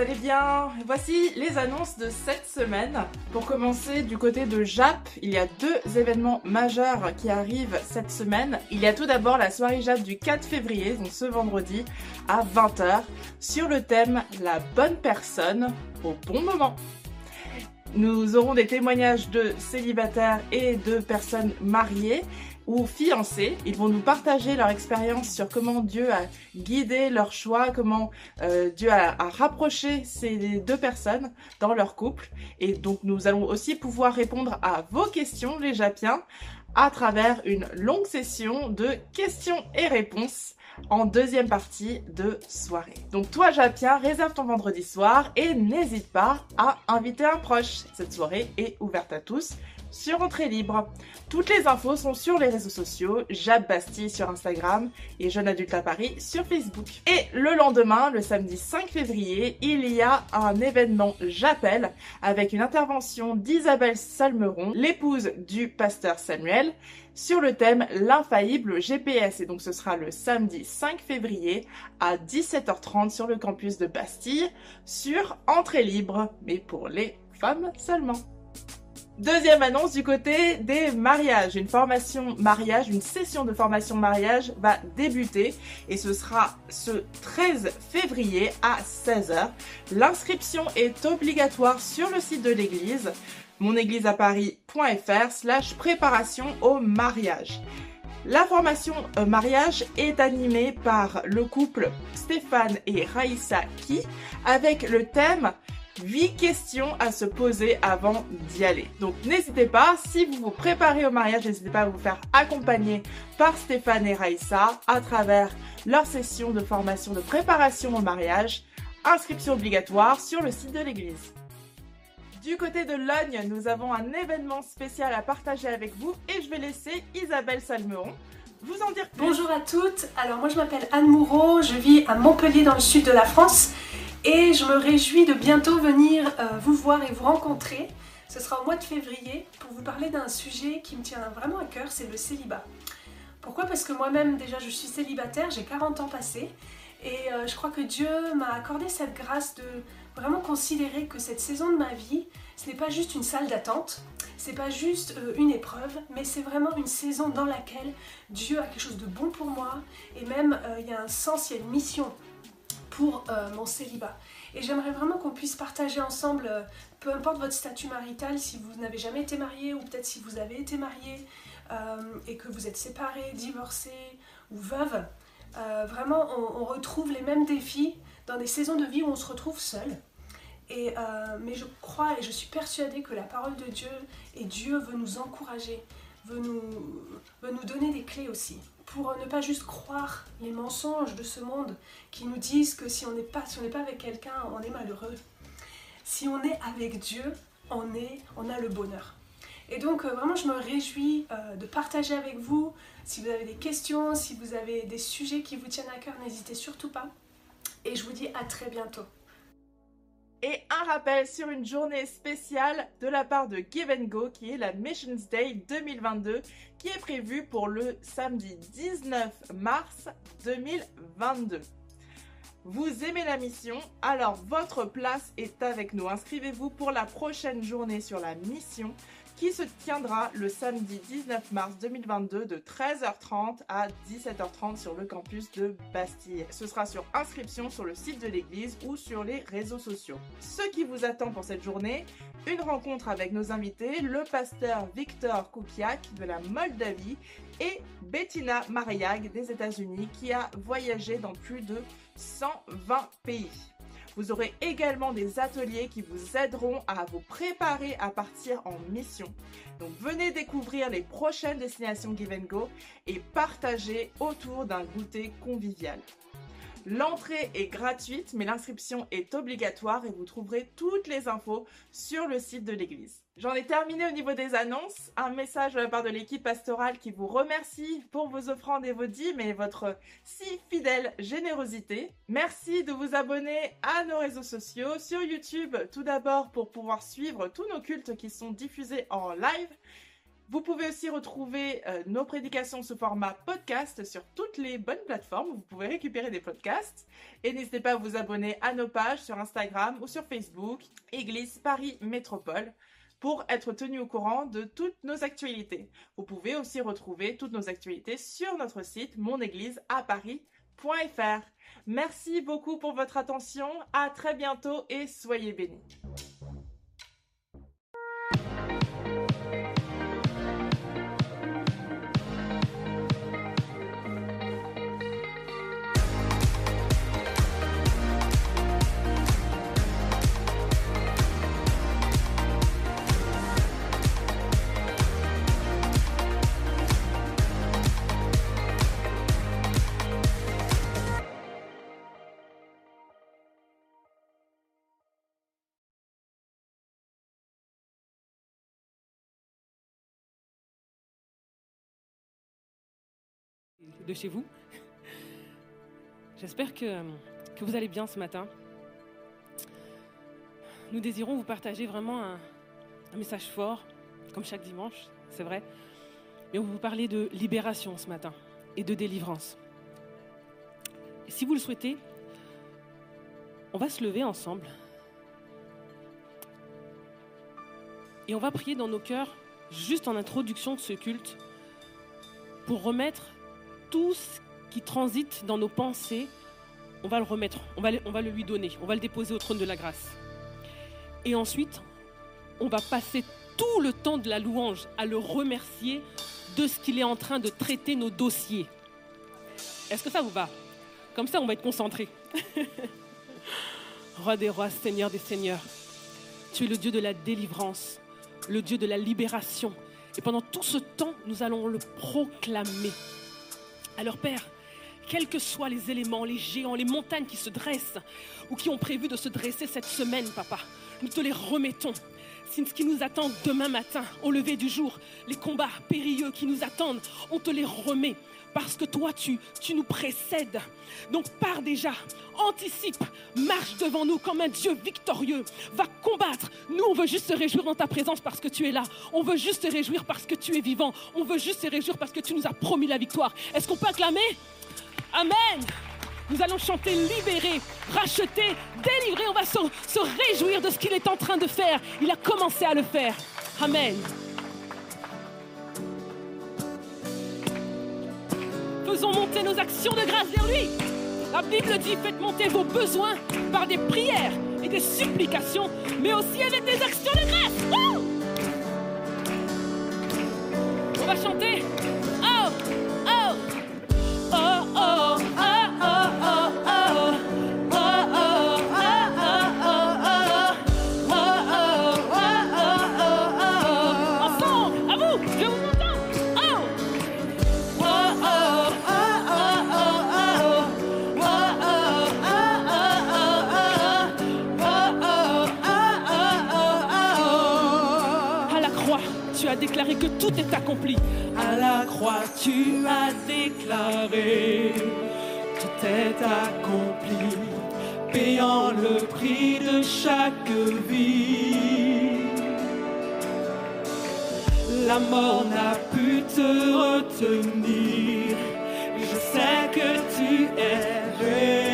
allez bien. Voici les annonces de cette semaine. Pour commencer, du côté de Jap, il y a deux événements majeurs qui arrivent cette semaine. Il y a tout d'abord la soirée Jap du 4 février, donc ce vendredi, à 20h, sur le thème La bonne personne au bon moment. Nous aurons des témoignages de célibataires et de personnes mariées ou fiancés. Ils vont nous partager leur expérience sur comment Dieu a guidé leur choix, comment euh, Dieu a, a, rapproché ces deux personnes dans leur couple. Et donc nous allons aussi pouvoir répondre à vos questions, les Japiens, à travers une longue session de questions et réponses en deuxième partie de soirée. Donc toi Japien, réserve ton vendredi soir et n'hésite pas à inviter un proche. Cette soirée est ouverte à tous sur entrée libre. Toutes les infos sont sur les réseaux sociaux, Jab Bastille sur Instagram et Jeune Adulte à Paris sur Facebook. Et le lendemain, le samedi 5 février, il y a un événement J'appelle avec une intervention d'Isabelle Salmeron, l'épouse du pasteur Samuel, sur le thème l'infaillible GPS. Et donc ce sera le samedi 5 février à 17h30 sur le campus de Bastille sur entrée libre, mais pour les femmes seulement. Deuxième annonce du côté des mariages. Une formation mariage, une session de formation mariage va débuter et ce sera ce 13 février à 16h. L'inscription est obligatoire sur le site de l'église monégliseaparis.fr slash préparation au mariage. La formation euh, mariage est animée par le couple Stéphane et Raïssa Ki avec le thème 8 questions à se poser avant d'y aller. Donc n'hésitez pas, si vous vous préparez au mariage, n'hésitez pas à vous faire accompagner par Stéphane et Raïssa à travers leur session de formation de préparation au mariage. Inscription obligatoire sur le site de l'église. Du côté de Logne, nous avons un événement spécial à partager avec vous et je vais laisser Isabelle Salmeron Bonjour à toutes, alors moi je m'appelle Anne Moureau, je vis à Montpellier dans le sud de la France. Et je me réjouis de bientôt venir euh, vous voir et vous rencontrer. Ce sera au mois de février pour vous parler d'un sujet qui me tient vraiment à cœur, c'est le célibat. Pourquoi? Parce que moi-même déjà je suis célibataire, j'ai 40 ans passés. Et euh, je crois que Dieu m'a accordé cette grâce de vraiment considérer que cette saison de ma vie, ce n'est pas juste une salle d'attente, c'est pas juste euh, une épreuve, mais c'est vraiment une saison dans laquelle Dieu a quelque chose de bon pour moi et même il y a un sens, il y a une mission pour euh, mon célibat. Et j'aimerais vraiment qu'on puisse partager ensemble, euh, peu importe votre statut marital, si vous n'avez jamais été marié ou peut-être si vous avez été marié euh, et que vous êtes séparé, divorcé ou veuve, vraiment on, retrouve les mêmes défis dans des saisons de vie où on se retrouve seul. Et, mais je crois et je suis persuadée que la parole de Dieu et Dieu veut nous encourager, veut nous, veut nous donner des clés aussi pour ne pas juste croire les mensonges de ce monde qui nous disent que si on n'est pas, si pas avec quelqu'un, on est malheureux. Si on est avec Dieu, on, est, on a le bonheur. Et donc euh, vraiment, je me réjouis euh, de partager avec vous. Si vous avez des questions, si vous avez des sujets qui vous tiennent à cœur, n'hésitez surtout pas. Et je vous dis à très bientôt et un rappel sur une journée spéciale de la part de Give Go qui est la Missions Day 2022 qui est prévue pour le samedi 19 mars 2022. Vous aimez la mission? Alors votre place est avec nous. Inscrivez-vous pour la prochaine journée sur la mission qui se tiendra le samedi 19 mars 2022 de 13h30 à 17h30 sur le campus de Bastille. Ce sera sur inscription sur le site de l'église ou sur les réseaux sociaux. Ce qui vous attend pour cette journée, une rencontre avec nos invités, le pasteur Victor Kukiak de la Moldavie et Bettina Mariag des États-Unis qui a voyagé dans plus de 120 pays. Vous aurez également des ateliers qui vous aideront à vous préparer à partir en mission. Donc venez découvrir les prochaines destinations Give Go et partagez autour d'un goûter convivial. L'entrée est gratuite, mais l'inscription est obligatoire et vous trouverez toutes les infos sur le site de l'église. J'en ai terminé au niveau des annonces. Un message de la part de l'équipe pastorale qui vous remercie pour vos offrandes et vos dîmes et votre si fidèle générosité. Merci de vous abonner à nos réseaux sociaux sur YouTube, tout d'abord pour pouvoir suivre tous nos cultes qui sont diffusés en live Vous pouvez aussi retrouver euh, nos prédications sous format podcast sur toutes les bonnes plateformes où vous pouvez récupérer des podcasts. Et n'hésitez pas à vous abonner à nos pages sur Instagram ou sur Facebook, Église Paris Métropole pour être tenu au courant de toutes nos actualités. Vous pouvez aussi retrouver toutes nos actualités sur notre site monégliseaparis.fr. Merci beaucoup pour votre attention, à très bientôt et soyez bénis. De chez vous. J'espère que, vous allez bien ce matin. Nous désirons vous partager vraiment un, un message fort, comme chaque dimanche, c'est vrai. Mais on va vous parler de libération ce matin et de délivrance. Et si vous le souhaitez, on va se lever ensemble. Et on va prier dans nos cœurs, juste en introduction de ce culte, pour remettre tout ce qui transite dans nos pensées, on va le remettre, on va, on va le lui donner, on va le déposer au trône de la grâce. Et ensuite, on va passer tout le temps de la louange à le remercier de ce qu'il est en train de traiter nos dossiers. Est-ce que ça vous va? Comme ça, on va être concentré. Roi des rois, Seigneur des seigneurs, tu es le Dieu de la délivrance, le Dieu de la libération. Et pendant tout ce temps, nous allons le proclamer. Alors Père, quels que soient les éléments, les géants, les montagnes qui se dressent ou qui ont prévu de se dresser cette semaine, papa, nous te les remettons. C'est ce qui nous attend demain matin, au lever du jour, les combats périlleux qui nous attendent, on te les remet parce que toi, tu, tu nous précèdes. Donc pars déjà, anticipe, marche devant nous comme un Dieu victorieux, va combattre. Nous, on veut juste se réjouir dans ta présence parce que tu es là. On veut juste se réjouir parce que tu es vivant. On veut juste se réjouir parce que tu nous as promis la victoire. Est-ce qu'on peut acclamer? Amen. Nous allons chanter libéré, racheter, délivré. On va se, réjouir de ce qu'il est en train de faire. Il a commencé à le faire. Amen. Faisons monter nos actions de grâce vers lui. La Bible dit faites monter vos besoins par des prières et des supplications, mais aussi avec des actions de grâce. On va chanter. Oh, oh, oh, oh, accompli. À la croix, tu as déclaré tout est accompli, payant le prix de chaque vie. La mort n'a pu te retenir. Je sais que tu es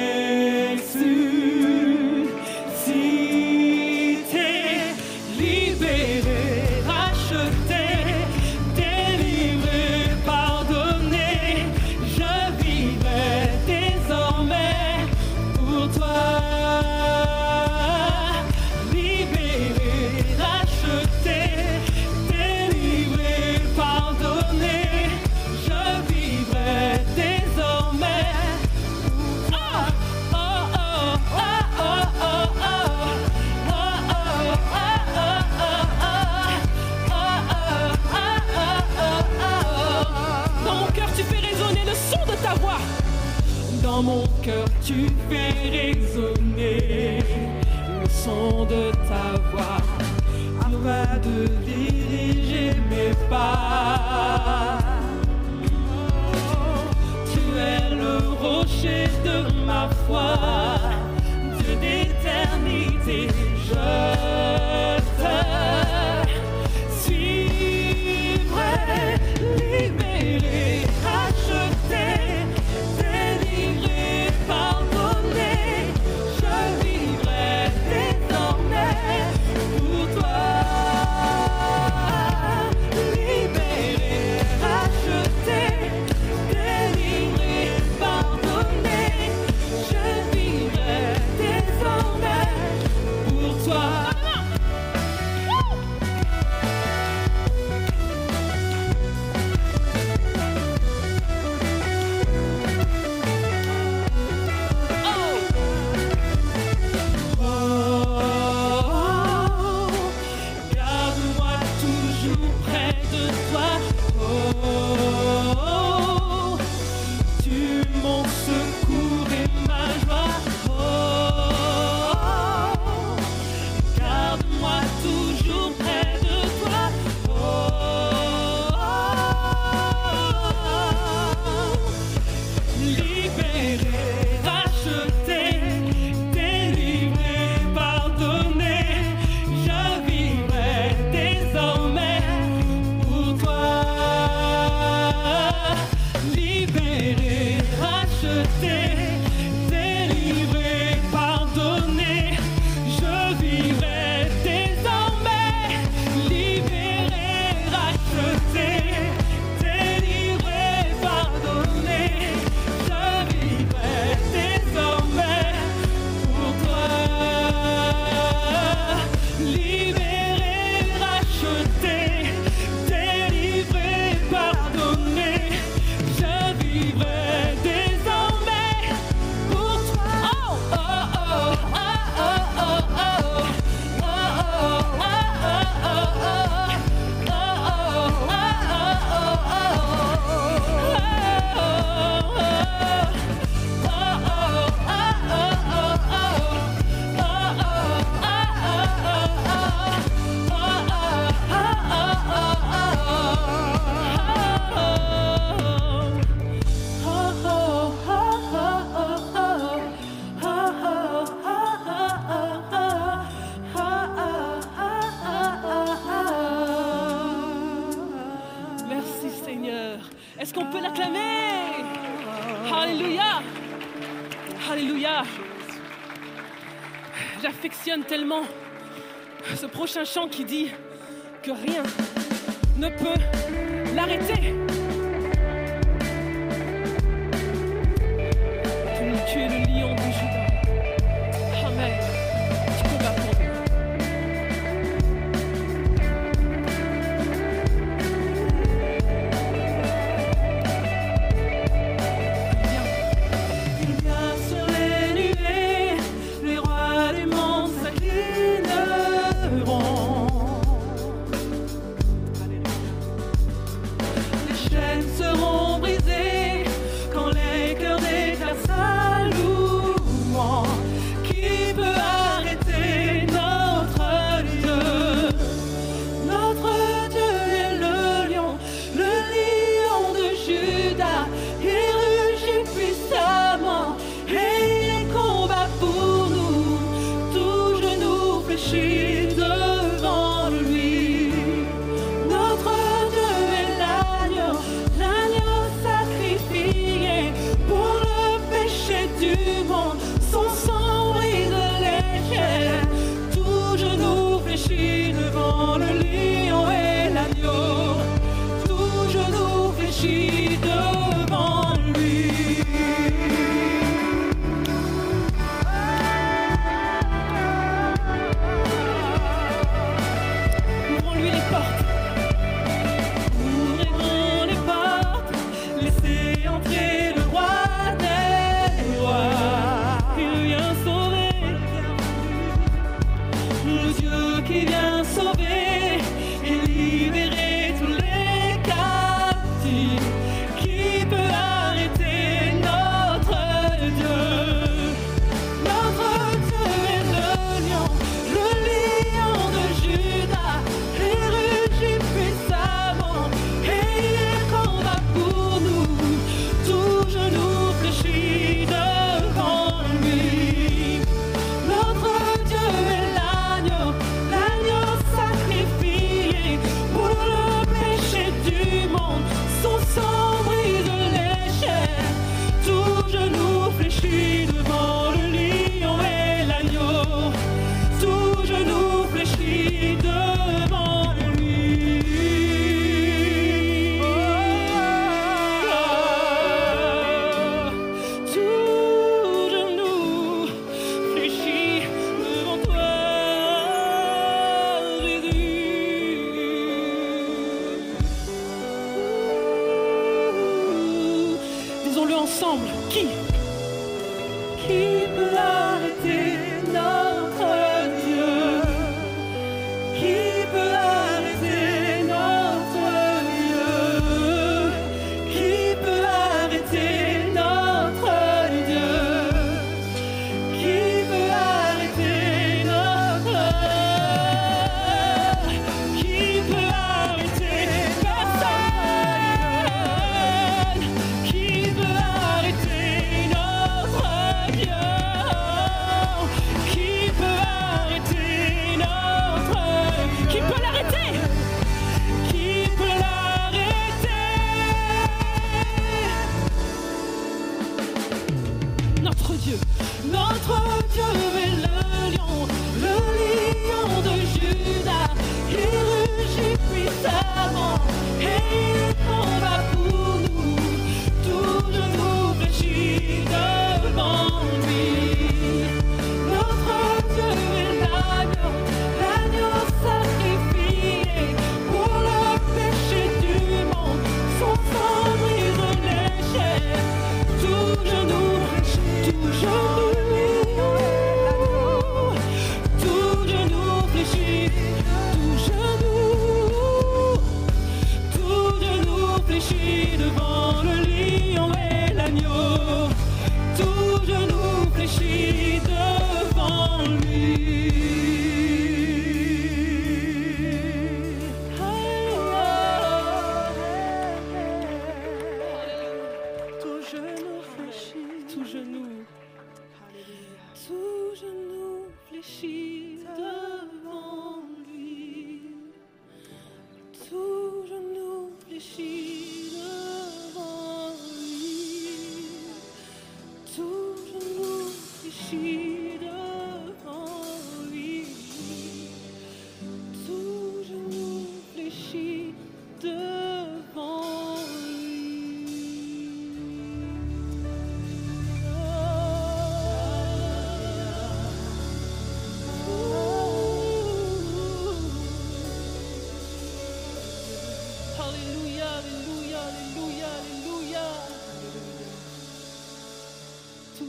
Dans mon cœur, tu fais résonner le son de ta voix. Afin de diriger mes pas. Tu es le rocher de ma foi, Dieu d'éternité, je te suivrai. tellement qui dit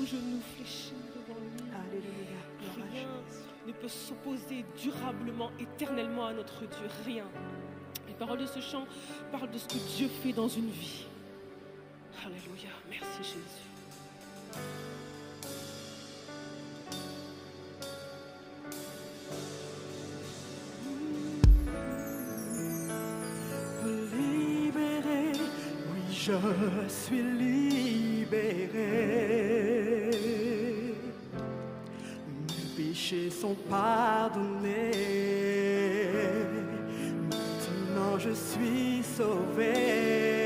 genou fléchis devant lui. Alléluia. Rien ne peut s'opposer durablement, éternellement à notre Dieu. Rien. Les paroles de ce chant parlent de ce que Dieu fait dans une vie. Alléluia. Merci Jésus. Je suis libre. Mes péchés sont pardonnés. Maintenant je suis sauvé.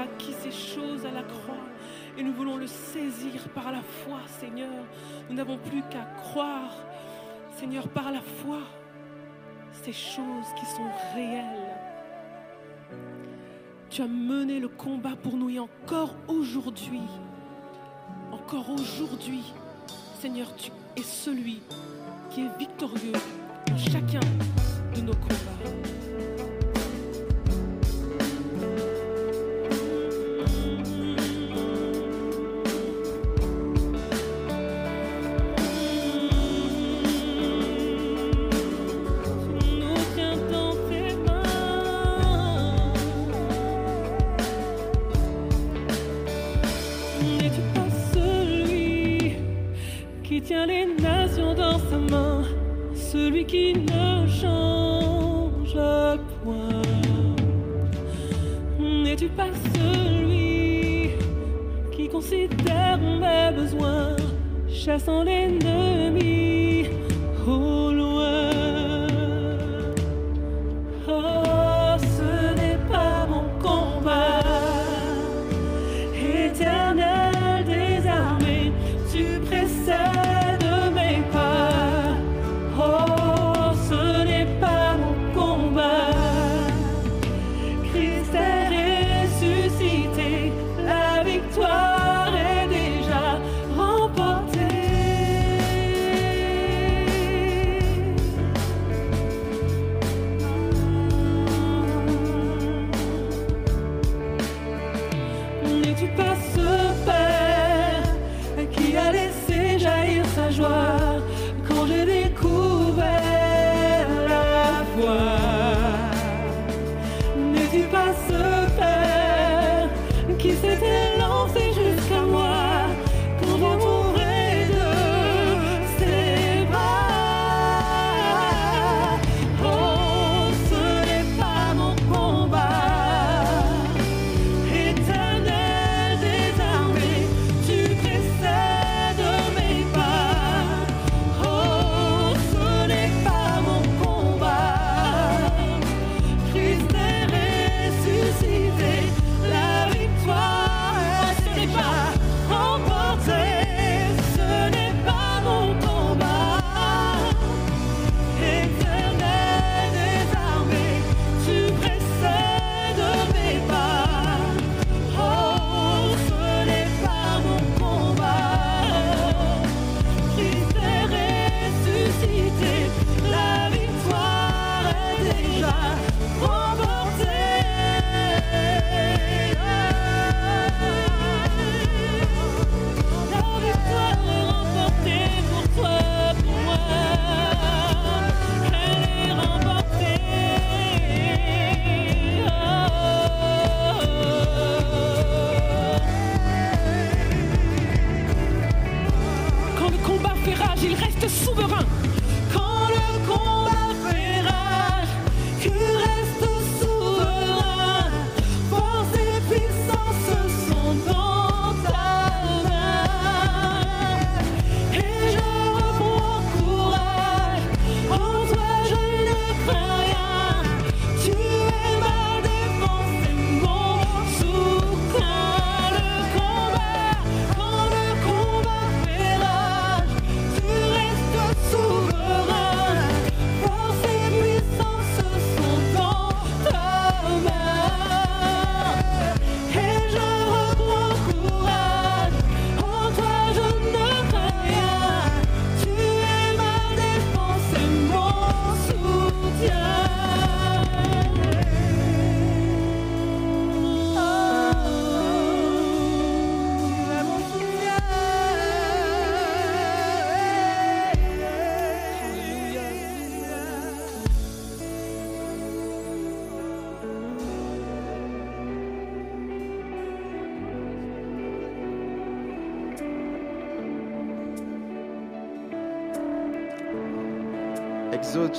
a acquis ces choses à la croix. Et nous voulons le saisir par la foi, Seigneur. Nous n'avons plus qu'à croire, Seigneur, par la foi, ces choses qui sont réelles. Tu as mené le combat pour nous et encore aujourd'hui, encore aujourd'hui, Seigneur, tu es celui qui est victorieux dans chacun de nos combats. sont les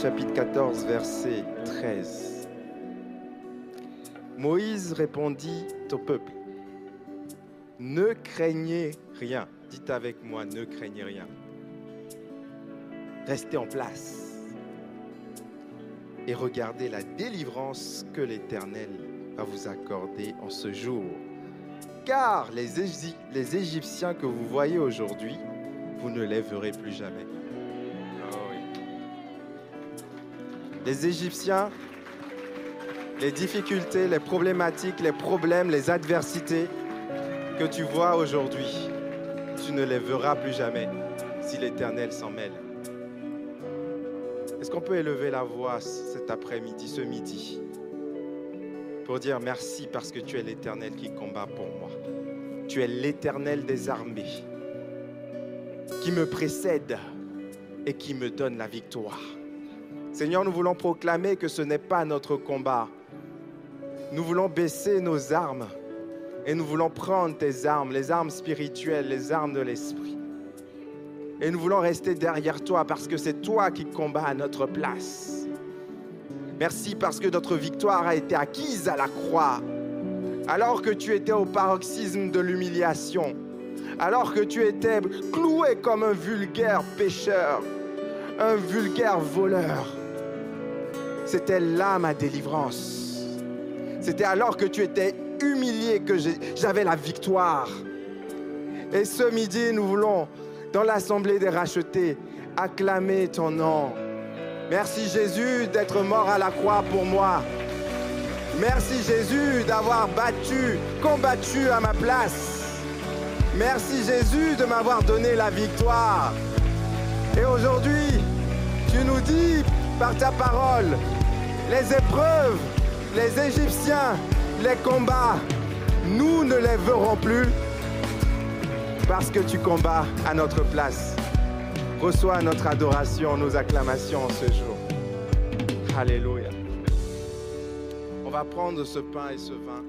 chapitre 14, verset 13. Moïse répondit au peuple, ne craignez rien. Dites avec moi, ne craignez rien. Restez en place et regardez la délivrance que l'Éternel va vous accorder en ce jour. Car les, Égy- les Égyptiens que vous voyez aujourd'hui, vous ne les verrez plus jamais. Les Égyptiens, les difficultés, les problématiques, les problèmes, les adversités que tu vois aujourd'hui, tu ne les verras plus jamais si l'Éternel s'en mêle. Est-ce qu'on peut élever la voix cet après-midi, ce midi, pour dire merci parce que tu es l'Éternel qui combat pour moi? Tu es l'Éternel des armées qui me précède et qui me donne la victoire. Seigneur, nous voulons proclamer que ce n'est pas notre combat. Nous voulons baisser nos armes et nous voulons prendre tes armes, les armes spirituelles, les armes de l'esprit. Et nous voulons rester derrière toi parce que c'est toi qui combats à notre place. Merci parce que notre victoire a été acquise à la croix. Alors que tu étais au paroxysme de l'humiliation, alors que tu étais cloué comme un vulgaire pécheur, un vulgaire voleur, c'était là ma délivrance. C'était alors que tu étais humilié que j'avais la victoire. Et ce midi, nous voulons, dans l'assemblée des rachetés, acclamer ton nom. Merci Jésus d'être mort à la croix pour moi. Merci Jésus d'avoir battu, combattu à ma place. Merci Jésus de m'avoir donné la victoire. Et aujourd'hui, tu nous dis par ta parole, les épreuves, les Égyptiens, les combats, nous ne les verrons plus parce que tu combats à notre place. Reçois notre adoration, nos acclamations en ce jour. Alléluia. On va prendre ce pain et ce vin.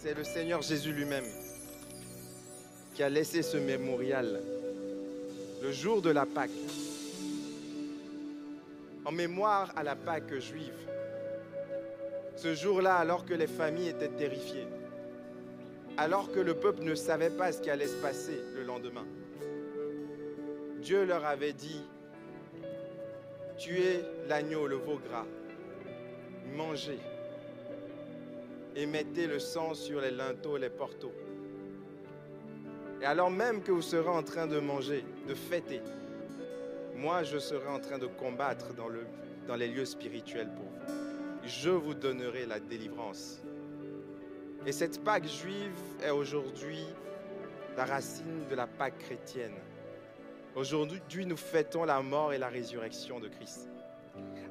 C'est le Seigneur Jésus lui-même qui a laissé ce mémorial le jour de la Pâque, en mémoire à la Pâque juive. Ce jour-là, alors que les familles étaient terrifiées, alors que le peuple ne savait pas ce qui allait se passer le lendemain, Dieu leur avait dit, tuez l'agneau, le veau gras, mangez et mettez le sang sur les linteaux les porteaux. Et alors même que vous serez en train de manger, de fêter, moi je serai en train de combattre dans, dans les lieux spirituels pour vous. Je vous donnerai la délivrance. Et cette Pâque juive est aujourd'hui la racine de la Pâque chrétienne. Aujourd'hui, nous fêtons la mort et la résurrection de Christ.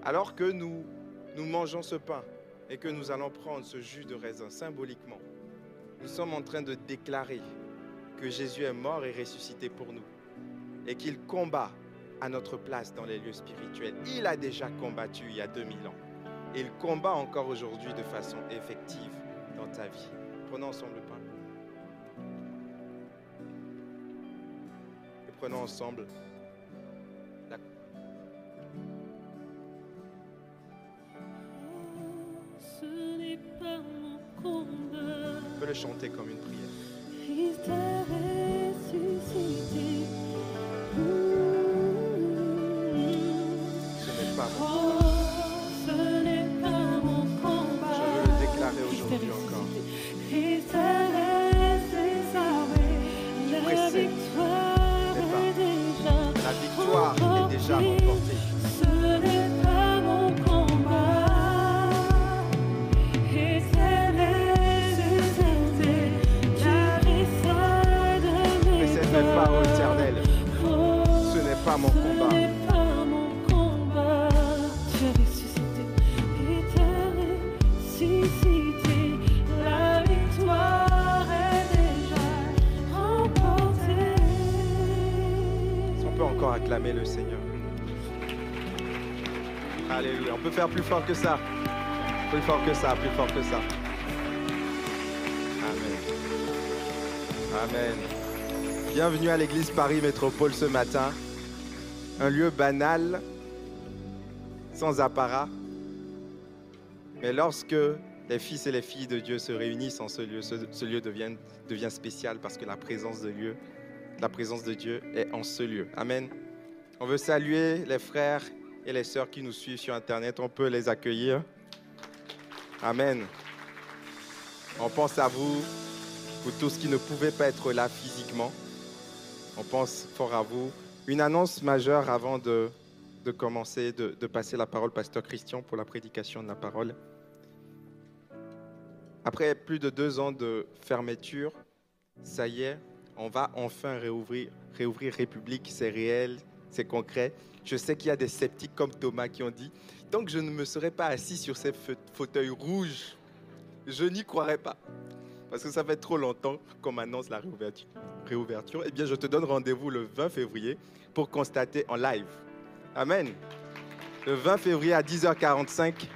Alors que nous, nous mangeons ce pain et que nous allons prendre ce jus de raisin symboliquement, nous sommes en train de déclarer que Jésus est mort et ressuscité pour nous et qu'il combat à notre place dans les lieux spirituels. Il a déjà combattu il y a 2000 ans et il combat encore aujourd'hui de façon effective dans ta vie. Prenons ensemble le pain. Et prenons ensemble la Ce n'est pas mon combat. On peut le chanter comme une prière. Il t'a ressuscité. Le Seigneur Alléluia. On peut faire plus fort que ça. Plus fort que ça, plus fort que ça. Amen. Amen. Bienvenue à l'église Paris Métropole ce matin. un lieu banal, sans apparat. Mais lorsque les fils et les filles de Dieu se réunissent en ce lieu, ce, ce lieu devient, devient spécial parce que la présence de Dieu, la présence de Dieu est en ce lieu. Amen. On veut saluer les frères et les sœurs qui nous suivent sur Internet. On peut les accueillir. Amen. On pense à vous, vous tous qui ne pouvez pas être là physiquement. On pense fort à vous. Une annonce majeure avant de, de commencer, de, de passer la parole, Pasteur Christian, pour la prédication de la parole. Après plus de deux ans de fermeture, ça y est, on va enfin réouvrir, réouvrir République. C'est réel, c'est concret. Je sais qu'il y a des sceptiques comme Thomas qui ont dit Tant que je ne me serais pas assis sur ces fa- fauteuils rouges, je n'y croirais pas. Parce que ça fait trop longtemps qu'on m'annonce la réouverture. réouverture. Eh bien, je te donne rendez-vous le 20 février pour constater en live. Amen. Le 20 février à 10h45,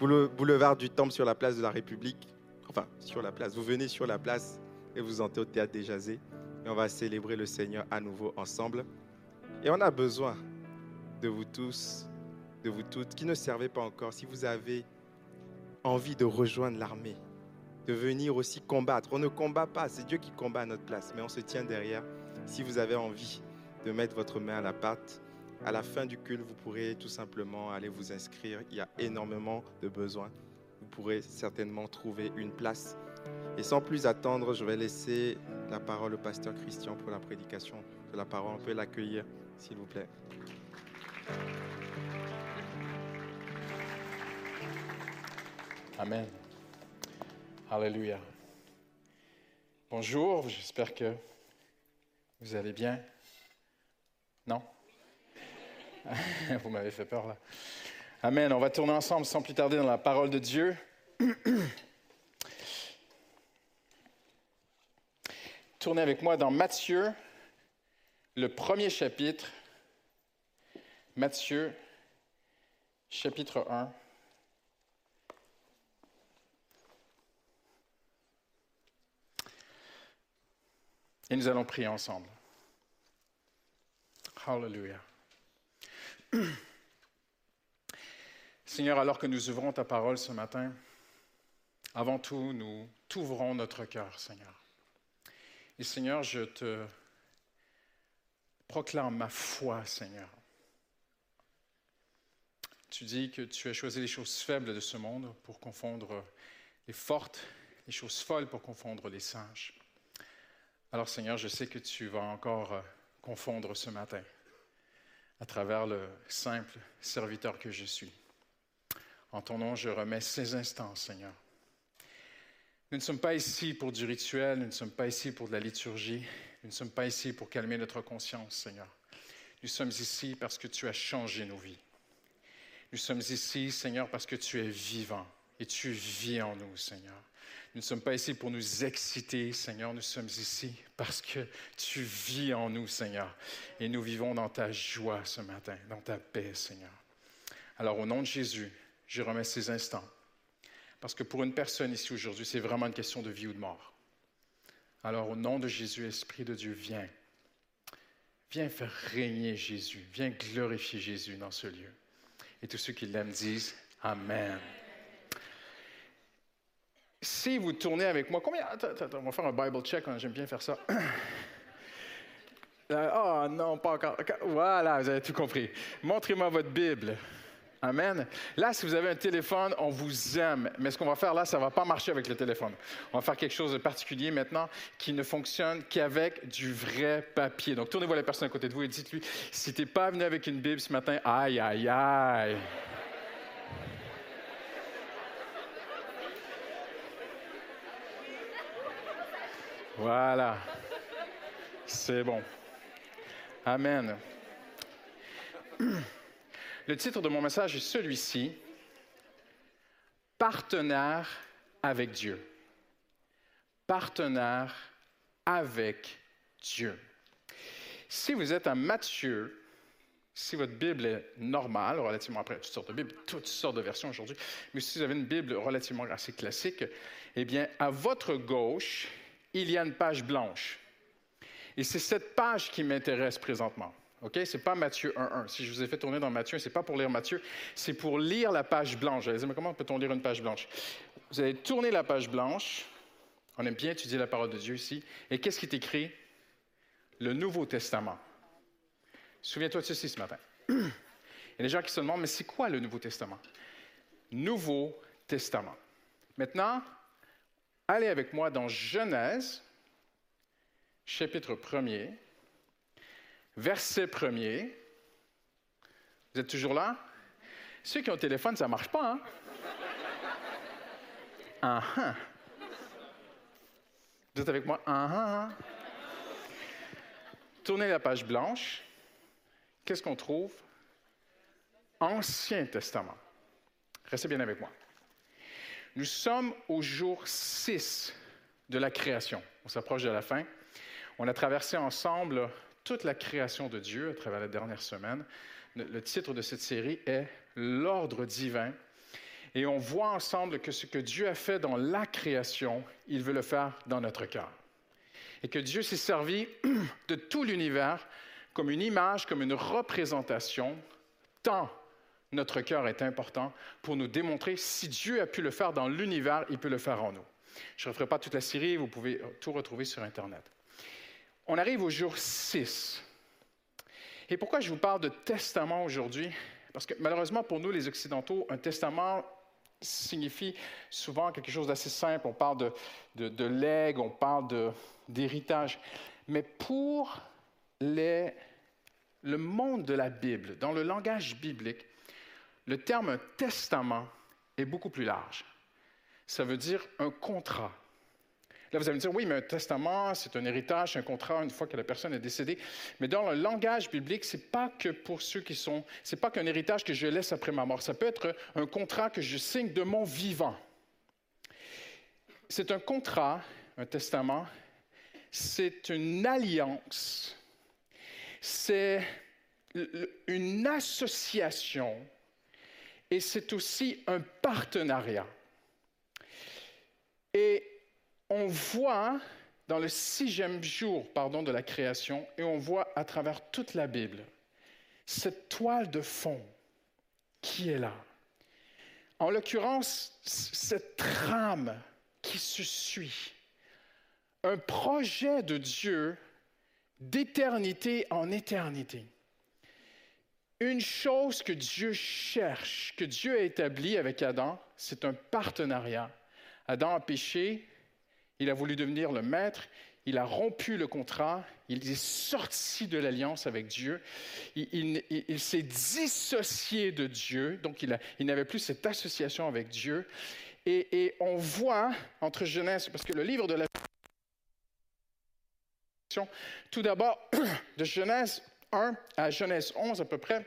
boule- boulevard du Temple sur la place de la République. Enfin, sur la place. Vous venez sur la place et vous entrez au théâtre des Jazés. Et on va célébrer le Seigneur à nouveau ensemble. Et on a besoin de vous tous, de vous toutes qui ne servez pas encore. Si vous avez envie de rejoindre l'armée, de venir aussi combattre. On ne combat pas, c'est Dieu qui combat à notre place, mais on se tient derrière. Si vous avez envie de mettre votre main à la pâte, à la fin du culte, vous pourrez tout simplement aller vous inscrire. Il y a énormément de besoins. Vous pourrez certainement trouver une place. Et sans plus attendre, je vais laisser la parole au pasteur Christian pour la prédication de la parole. On peut l'accueillir, s'il vous plaît. Amen. Alléluia. Bonjour, j'espère que vous allez bien. Non? Vous m'avez fait peur là. Amen. On va tourner ensemble sans plus tarder dans la parole de Dieu. Tournez avec moi dans Matthieu, le premier chapitre. Matthieu, chapitre 1. Et nous allons prier ensemble. Hallelujah. Seigneur, alors que nous ouvrons ta parole ce matin, avant tout, nous t'ouvrons notre cœur, Seigneur. Et Seigneur, je te proclame ma foi, Seigneur. Tu dis que tu as choisi les choses faibles de ce monde pour confondre les fortes, les choses folles pour confondre les sages. Alors Seigneur, je sais que tu vas encore euh, confondre ce matin à travers le simple serviteur que je suis. En ton nom, je remets ces instants, Seigneur. Nous ne sommes pas ici pour du rituel, nous ne sommes pas ici pour de la liturgie, nous ne sommes pas ici pour calmer notre conscience, Seigneur. Nous sommes ici parce que tu as changé nos vies. Nous sommes ici, Seigneur, parce que tu es vivant et tu vis en nous, Seigneur. Nous ne sommes pas ici pour nous exciter, Seigneur. Nous sommes ici parce que tu vis en nous, Seigneur. Et nous vivons dans ta joie ce matin, dans ta paix, Seigneur. Alors, au nom de Jésus, je remets ces instants. Parce que pour une personne ici aujourd'hui, c'est vraiment une question de vie ou de mort. Alors, au nom de Jésus, Esprit de Dieu, viens. Viens faire régner Jésus. Viens glorifier Jésus dans ce lieu. Et tous ceux qui l'aiment disent Amen. Si vous tournez avec moi, combien? Attends, on va faire un Bible check, hein, j'aime bien faire ça. Oh non, pas encore. Voilà, vous avez tout compris. Montrez-moi votre Bible. Amen. Là, si vous avez un téléphone, on vous aime. Mais ce qu'on va faire là, ça ne va pas marcher avec le téléphone. On va faire quelque chose de particulier maintenant qui ne fonctionne qu'avec du vrai papier. Donc, tournez-vous à la personne à côté de vous et dites-lui si tu n'es pas venu avec une Bible ce matin, aïe, aïe, aïe. Voilà. C'est bon. Amen. Le titre de mon message est celui-ci, Partenaire avec Dieu. Partenaire avec Dieu. Si vous êtes un Matthieu, si votre Bible est normale, relativement après toutes sortes de Bibles, toutes sortes de versions aujourd'hui, mais si vous avez une Bible relativement assez classique, eh bien, à votre gauche, il y a une page blanche. Et c'est cette page qui m'intéresse présentement. OK? Ce n'est pas Matthieu 1.1. Si je vous ai fait tourner dans Matthieu, ce n'est pas pour lire Matthieu, c'est pour lire la page blanche. Vous allez dire, mais comment peut-on lire une page blanche? Vous allez tourner la page blanche. On aime bien étudier la parole de Dieu ici. Et qu'est-ce qui est écrit? Le Nouveau Testament. Souviens-toi de ceci ce matin. Il y a des gens qui se demandent, mais c'est quoi le Nouveau Testament? Nouveau Testament. Maintenant, allez avec moi dans Genèse, chapitre 1er, verset 1er. Vous êtes toujours là? Ceux qui ont le téléphone, ça ne marche pas, hein? Ah, ah. Vous êtes avec moi? Ah. Tournez la page blanche. Qu'est-ce qu'on trouve? Ancien Testament. Restez bien avec moi. Nous sommes au jour 6 de la création. On s'approche de la fin. On a traversé ensemble toute la création de Dieu à travers la dernière semaine. Le titre de cette série est L'ordre divin. Et on voit ensemble que ce que Dieu a fait dans la création, il veut le faire dans notre cœur. Et que Dieu s'est servi de tout l'univers comme une image, comme une représentation, tant notre cœur est important pour nous démontrer si Dieu a pu le faire dans l'univers, il peut le faire en nous. Je ne referai pas toute la série, vous pouvez tout retrouver sur Internet. On arrive au jour 6. Et pourquoi je vous parle de testament aujourd'hui? Parce que malheureusement pour nous, les Occidentaux, un testament signifie souvent quelque chose d'assez simple. On parle de, legs, on parle d'héritage. Mais pour le monde de la Bible, dans le langage biblique, le terme testament est beaucoup plus large. Ça veut dire un contrat. Là, vous allez me dire, oui, mais un testament, c'est un héritage, un contrat une fois que la personne est décédée. Mais dans le langage biblique, ce n'est pas que pour ceux qui sont, c'est pas qu'un héritage que je laisse après ma mort. Ça peut être un contrat que je signe de mon vivant. C'est un contrat, un testament, c'est une alliance, c'est une association et c'est aussi un partenariat. Et on voit dans le sixième jour pardon, de la création, et on voit à travers toute la Bible, cette toile de fond qui est là. En l'occurrence, cette trame qui se suit. Un projet de Dieu d'éternité en éternité. Une chose que Dieu cherche, que Dieu a établi avec Adam, c'est un partenariat. Adam a péché, il a voulu devenir le maître, il a rompu le contrat, il est sorti de l'alliance avec Dieu, il, s'est dissocié de Dieu, donc il, n'avait plus cette association avec Dieu. Et, et, on voit entre Genèse, parce que le livre de la... Tout d'abord, de Genèse 1 à Genèse 11 à peu près,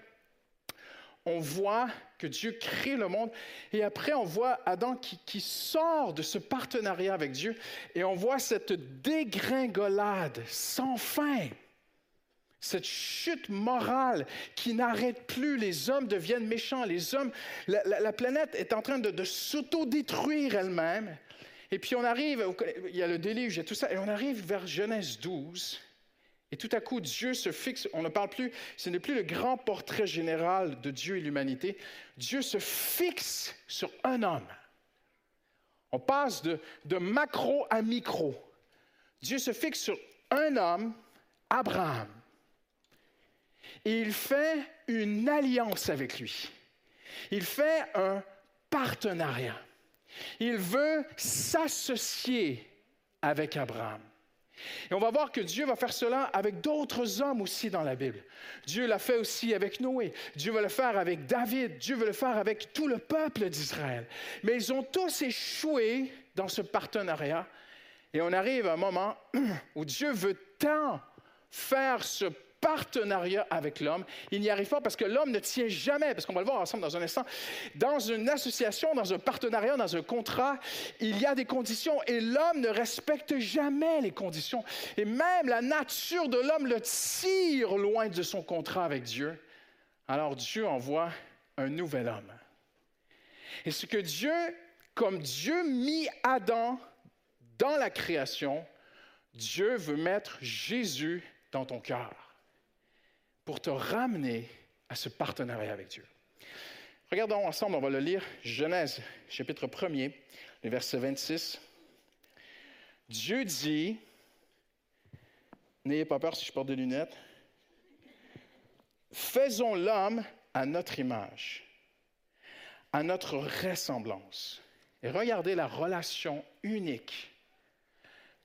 on voit que Dieu crée le monde et après on voit Adam qui, sort de ce partenariat avec Dieu et on voit cette dégringolade sans fin, cette chute morale qui n'arrête plus. Les hommes deviennent méchants, les hommes, la, planète est en train de, de s'auto-détruire elle-même. Et puis on arrive, il y a le déluge, a tout ça, et on arrive vers Genèse 12. Et tout à coup, Dieu se fixe, on ne parle plus, ce n'est plus le grand portrait général de Dieu et l'humanité. Dieu se fixe sur un homme. On passe de, macro à micro. Dieu se fixe sur un homme, Abraham. Et il fait une alliance avec lui. Il fait un partenariat. Il veut s'associer avec Abraham. Et on va voir que Dieu va faire cela avec d'autres hommes aussi dans la Bible. Dieu l'a fait aussi avec Noé. Dieu va le faire avec David. Dieu veut le faire avec tout le peuple d'Israël. Mais ils ont tous échoué dans ce partenariat. Et on arrive à un moment où Dieu veut tant faire ce partenariat avec l'homme. Il n'y arrive pas parce que l'homme ne tient jamais, parce qu'on va le voir ensemble dans un instant, dans une association, dans un partenariat, dans un contrat, il y a des conditions et l'homme ne respecte jamais les conditions. Et même la nature de l'homme le tire loin de son contrat avec Dieu. Alors Dieu envoie un nouvel homme. Et ce que Dieu, comme Dieu mit Adam dans la création, Dieu veut mettre Jésus dans ton cœur pour te ramener à ce partenariat avec Dieu. Regardons ensemble, on va le lire, Genèse, chapitre 1er, le verset 26. Dieu dit, n'ayez pas peur si je porte des lunettes, faisons l'homme à notre image, à notre ressemblance. Et regardez la relation unique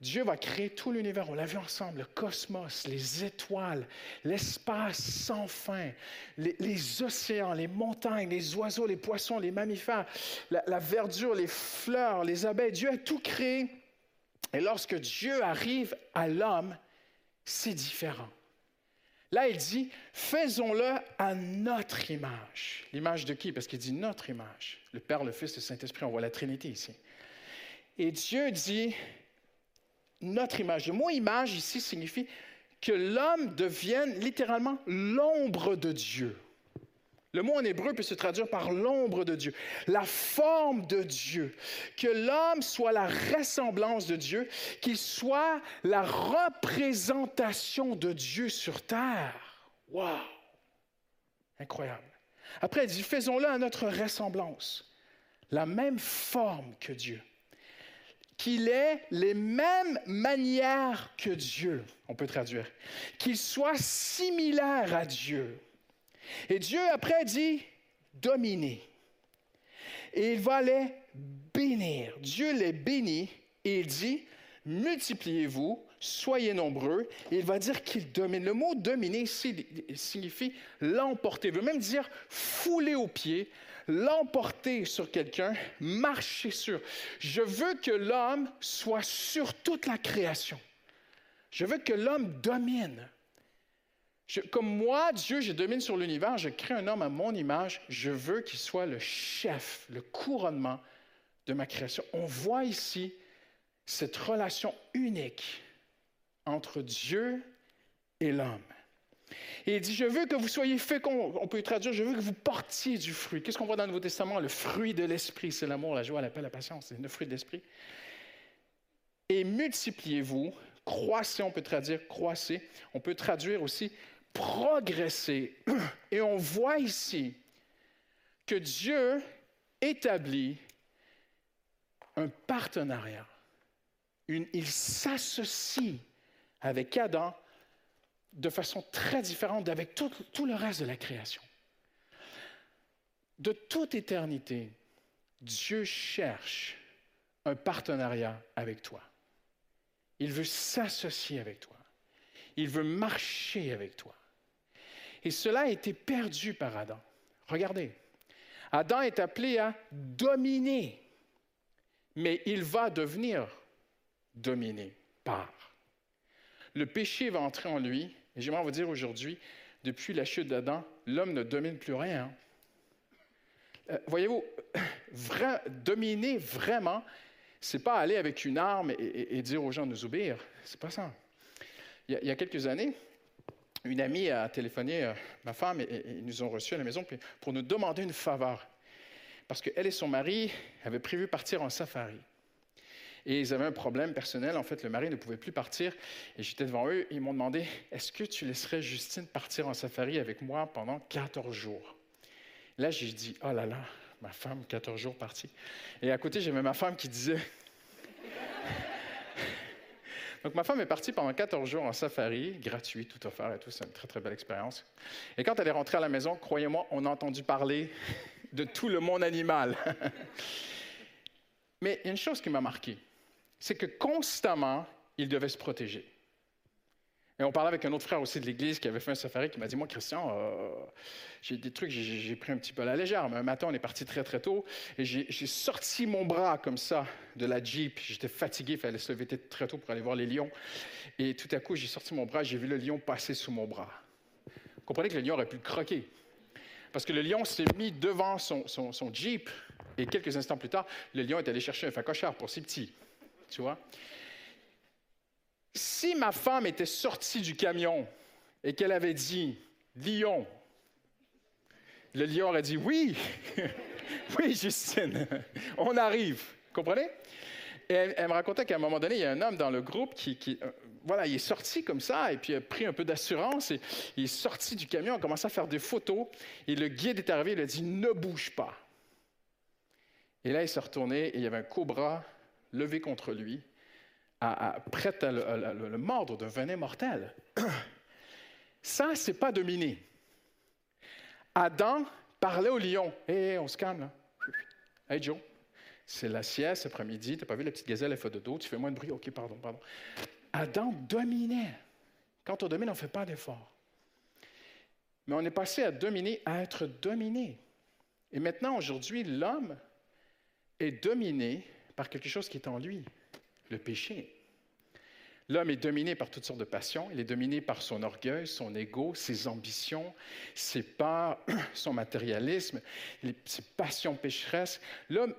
Dieu va créer tout l'univers. On l'a vu ensemble, le cosmos, les étoiles, l'espace sans fin, les, océans, les montagnes, les oiseaux, les poissons, les mammifères, la, la, verdure, les fleurs, les abeilles. Dieu a tout créé. Et lorsque Dieu arrive à l'homme, c'est différent. Là, il dit, faisons-le à notre image. L'image de qui? Parce qu'il dit notre image. Le Père, le Fils, le Saint-Esprit, on voit la Trinité ici. Et Dieu dit, notre image. Le mot image ici signifie que l'homme devienne littéralement l'ombre de Dieu. Le mot en hébreu peut se traduire par l'ombre de Dieu, la forme de Dieu, que l'homme soit la ressemblance de Dieu, qu'il soit la représentation de Dieu sur terre. Wow! Incroyable. Après, il dit, faisons-le à notre ressemblance, la même forme que Dieu qu'il ait les mêmes manières que Dieu, on peut traduire, qu'il soit similaire à Dieu. Et Dieu après dit dominer. Et il va les bénir. Dieu les bénit et il dit multipliez-vous, soyez nombreux. Et il va dire qu'il domine. Le mot dominer signifie l'emporter. Il veut même dire fouler aux pieds, l'emporter sur quelqu'un, marcher sur. Je veux que l'homme soit sur toute la création. Je veux que l'homme domine. comme moi, Dieu, je domine sur l'univers, je crée un homme à mon image, je veux qu'il soit le chef, le couronnement de ma création. On voit ici cette relation unique entre Dieu et l'homme. Il dit, je veux que vous soyez féconds. On peut traduire, je veux que vous portiez du fruit. Qu'est-ce qu'on voit dans le Nouveau Testament? Le fruit de l'esprit, c'est l'amour, la joie, la paix, la patience. C'est le fruit de l'esprit. Et multipliez-vous, croissez, on peut traduire croissez. On peut traduire aussi progresser. Et on voit ici que Dieu établit un partenariat. il s'associe avec Adam de façon très différente d'avec tout, tout, le reste de la création. De toute éternité, Dieu cherche un partenariat avec toi. Il veut s'associer avec toi. Il veut marcher avec toi. Et cela a été perdu par Adam. Regardez, Adam est appelé à dominer, mais il va devenir dominé par. Le péché va entrer en lui et j'aimerais vous dire aujourd'hui, depuis la chute d'Adam, l'homme ne domine plus rien. Euh, voyez-vous, dominer vraiment, c'est pas aller avec une arme et, dire aux gens de nous obéir. C'est pas ça. Il y, a, quelques années, une amie a téléphoné euh, ma femme et, ils nous ont reçus à la maison pour nous demander une faveur. Parce qu'elle et son mari avaient prévu partir en safari. Et ils avaient un problème personnel. En fait, le mari ne pouvait plus partir. Et j'étais devant eux. ils m'ont demandé Est-ce que tu laisserais Justine partir en safari avec moi pendant 14 jours? Là, j'ai dit Oh là là, ma femme, 14 jours partie. Et à côté, j'avais ma femme qui disait Donc, ma femme est partie pendant 14 jours en safari, gratuit, tout offert et tout. C'est une très, très belle expérience. Et quand elle est rentrée à la maison, croyez-moi, on a entendu parler de tout le monde animal. Mais il y a une chose qui m'a marqué c'est que constamment, il devait se protéger. Et on parlait avec un autre frère aussi de l'Église qui avait fait un safari qui m'a dit Moi, Christian, euh, j'ai des trucs, j'ai pris un petit peu à la légère. Mais un matin, on est parti très, très tôt et j'ai sorti mon bras comme ça de la Jeep. J'étais fatigué, il fallait se lever très tôt pour aller voir les lions. Et tout à coup, j'ai sorti mon bras, j'ai vu le lion passer sous mon bras. Vous comprenez que le lion aurait pu croquer. Parce que le lion s'est mis devant son, son, Jeep et quelques instants plus tard, le lion est allé chercher un facochard pour ses petits tu vois. Si ma femme était sortie du camion et qu'elle avait dit lion, le lion aurait dit oui, oui, Justine, on arrive. Comprenez? Et elle, me racontait qu'à un moment donné, il y a un homme dans le groupe qui, euh, voilà, il est sorti comme ça et puis a pris un peu d'assurance et il est sorti du camion, a commencé à faire des photos et le guide est arrivé, il a dit ne bouge pas. Et là, il s'est retourné et il y avait un cobra levé contre lui, à, prêt à le, mordre d'un venin mortel. Ça, c'est pas dominé. Adam parlait au lion. Hé, on se calme là. Hey Joe, c'est la sieste après-midi, tu n'as pas vu la petite gazelle, elle fait de dos, tu fais moins de bruit. OK, pardon, pardon. Adam dominait. Quand on domine, on ne fait pas d'effort. Mais on est passé à dominer, à être dominé. Et maintenant, aujourd'hui, l'homme est dominé par quelque chose qui est en lui, le péché. L'homme est dominé par toutes sortes de passions. Il est dominé par son orgueil, son ego, ses ambitions, ses peurs, son matérialisme, ses passions pécheresses. L'homme,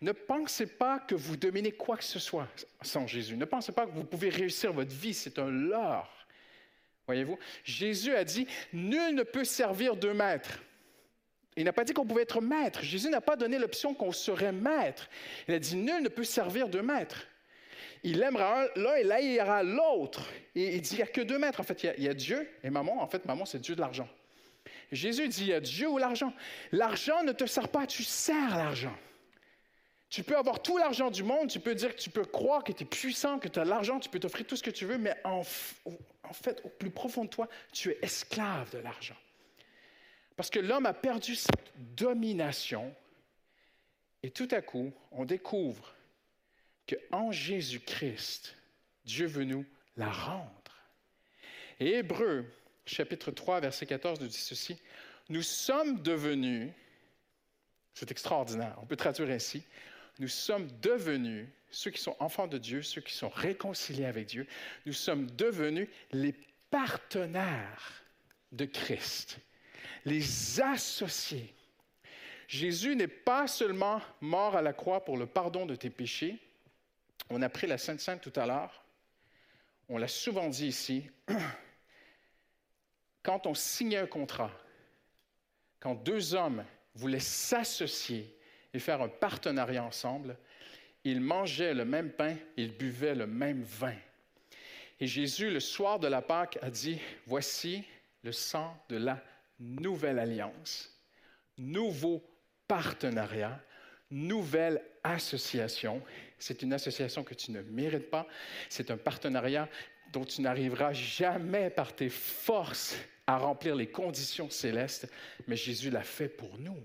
ne pensez pas que vous dominez quoi que ce soit sans Jésus. Ne pensez pas que vous pouvez réussir votre vie. C'est un leurre. Voyez-vous? Jésus a dit, nul ne peut servir deux maîtres. Il n'a pas dit qu'on pouvait être maître. Jésus n'a pas donné l'option qu'on serait maître. Il a dit, nul ne peut servir deux maîtres. Il aimera l'un et ira l'autre. Et il dit, il n'y a que deux maîtres. En fait, il y, a, Dieu et maman. En fait, maman, c'est Dieu de l'argent. Jésus dit, il y a Dieu ou l'argent. L'argent ne te sert pas, tu sers l'argent. Tu peux avoir tout l'argent du monde, tu peux dire que tu peux croire que tu es puissant, que tu as l'argent, tu peux t'offrir tout ce que tu veux, mais en, en fait, au plus profond de toi, tu es esclave de l'argent. Parce que l'homme a perdu cette domination et tout à coup, on découvre qu'en Jésus-Christ, Dieu veut nous la rendre. Et Hébreu, chapitre 3, verset 14, nous dit ceci, nous sommes devenus, c'est extraordinaire, on peut traduire ainsi, nous sommes devenus, ceux qui sont enfants de Dieu, ceux qui sont réconciliés avec Dieu, nous sommes devenus les partenaires de Christ, les associés. Jésus n'est pas seulement mort à la croix pour le pardon de tes péchés, on a pris la Sainte Sainte tout à l'heure. On l'a souvent dit ici. Quand on signait un contrat, quand deux hommes voulaient s'associer et faire un partenariat ensemble, ils mangeaient le même pain, ils buvaient le même vin. Et Jésus, le soir de la Pâque, a dit, voici le sang de la nouvelle alliance, nouveau partenariat, nouvelle association. C'est une association que tu ne mérites pas. C'est un partenariat dont tu n'arriveras jamais par tes forces à remplir les conditions célestes, mais Jésus l'a fait pour nous.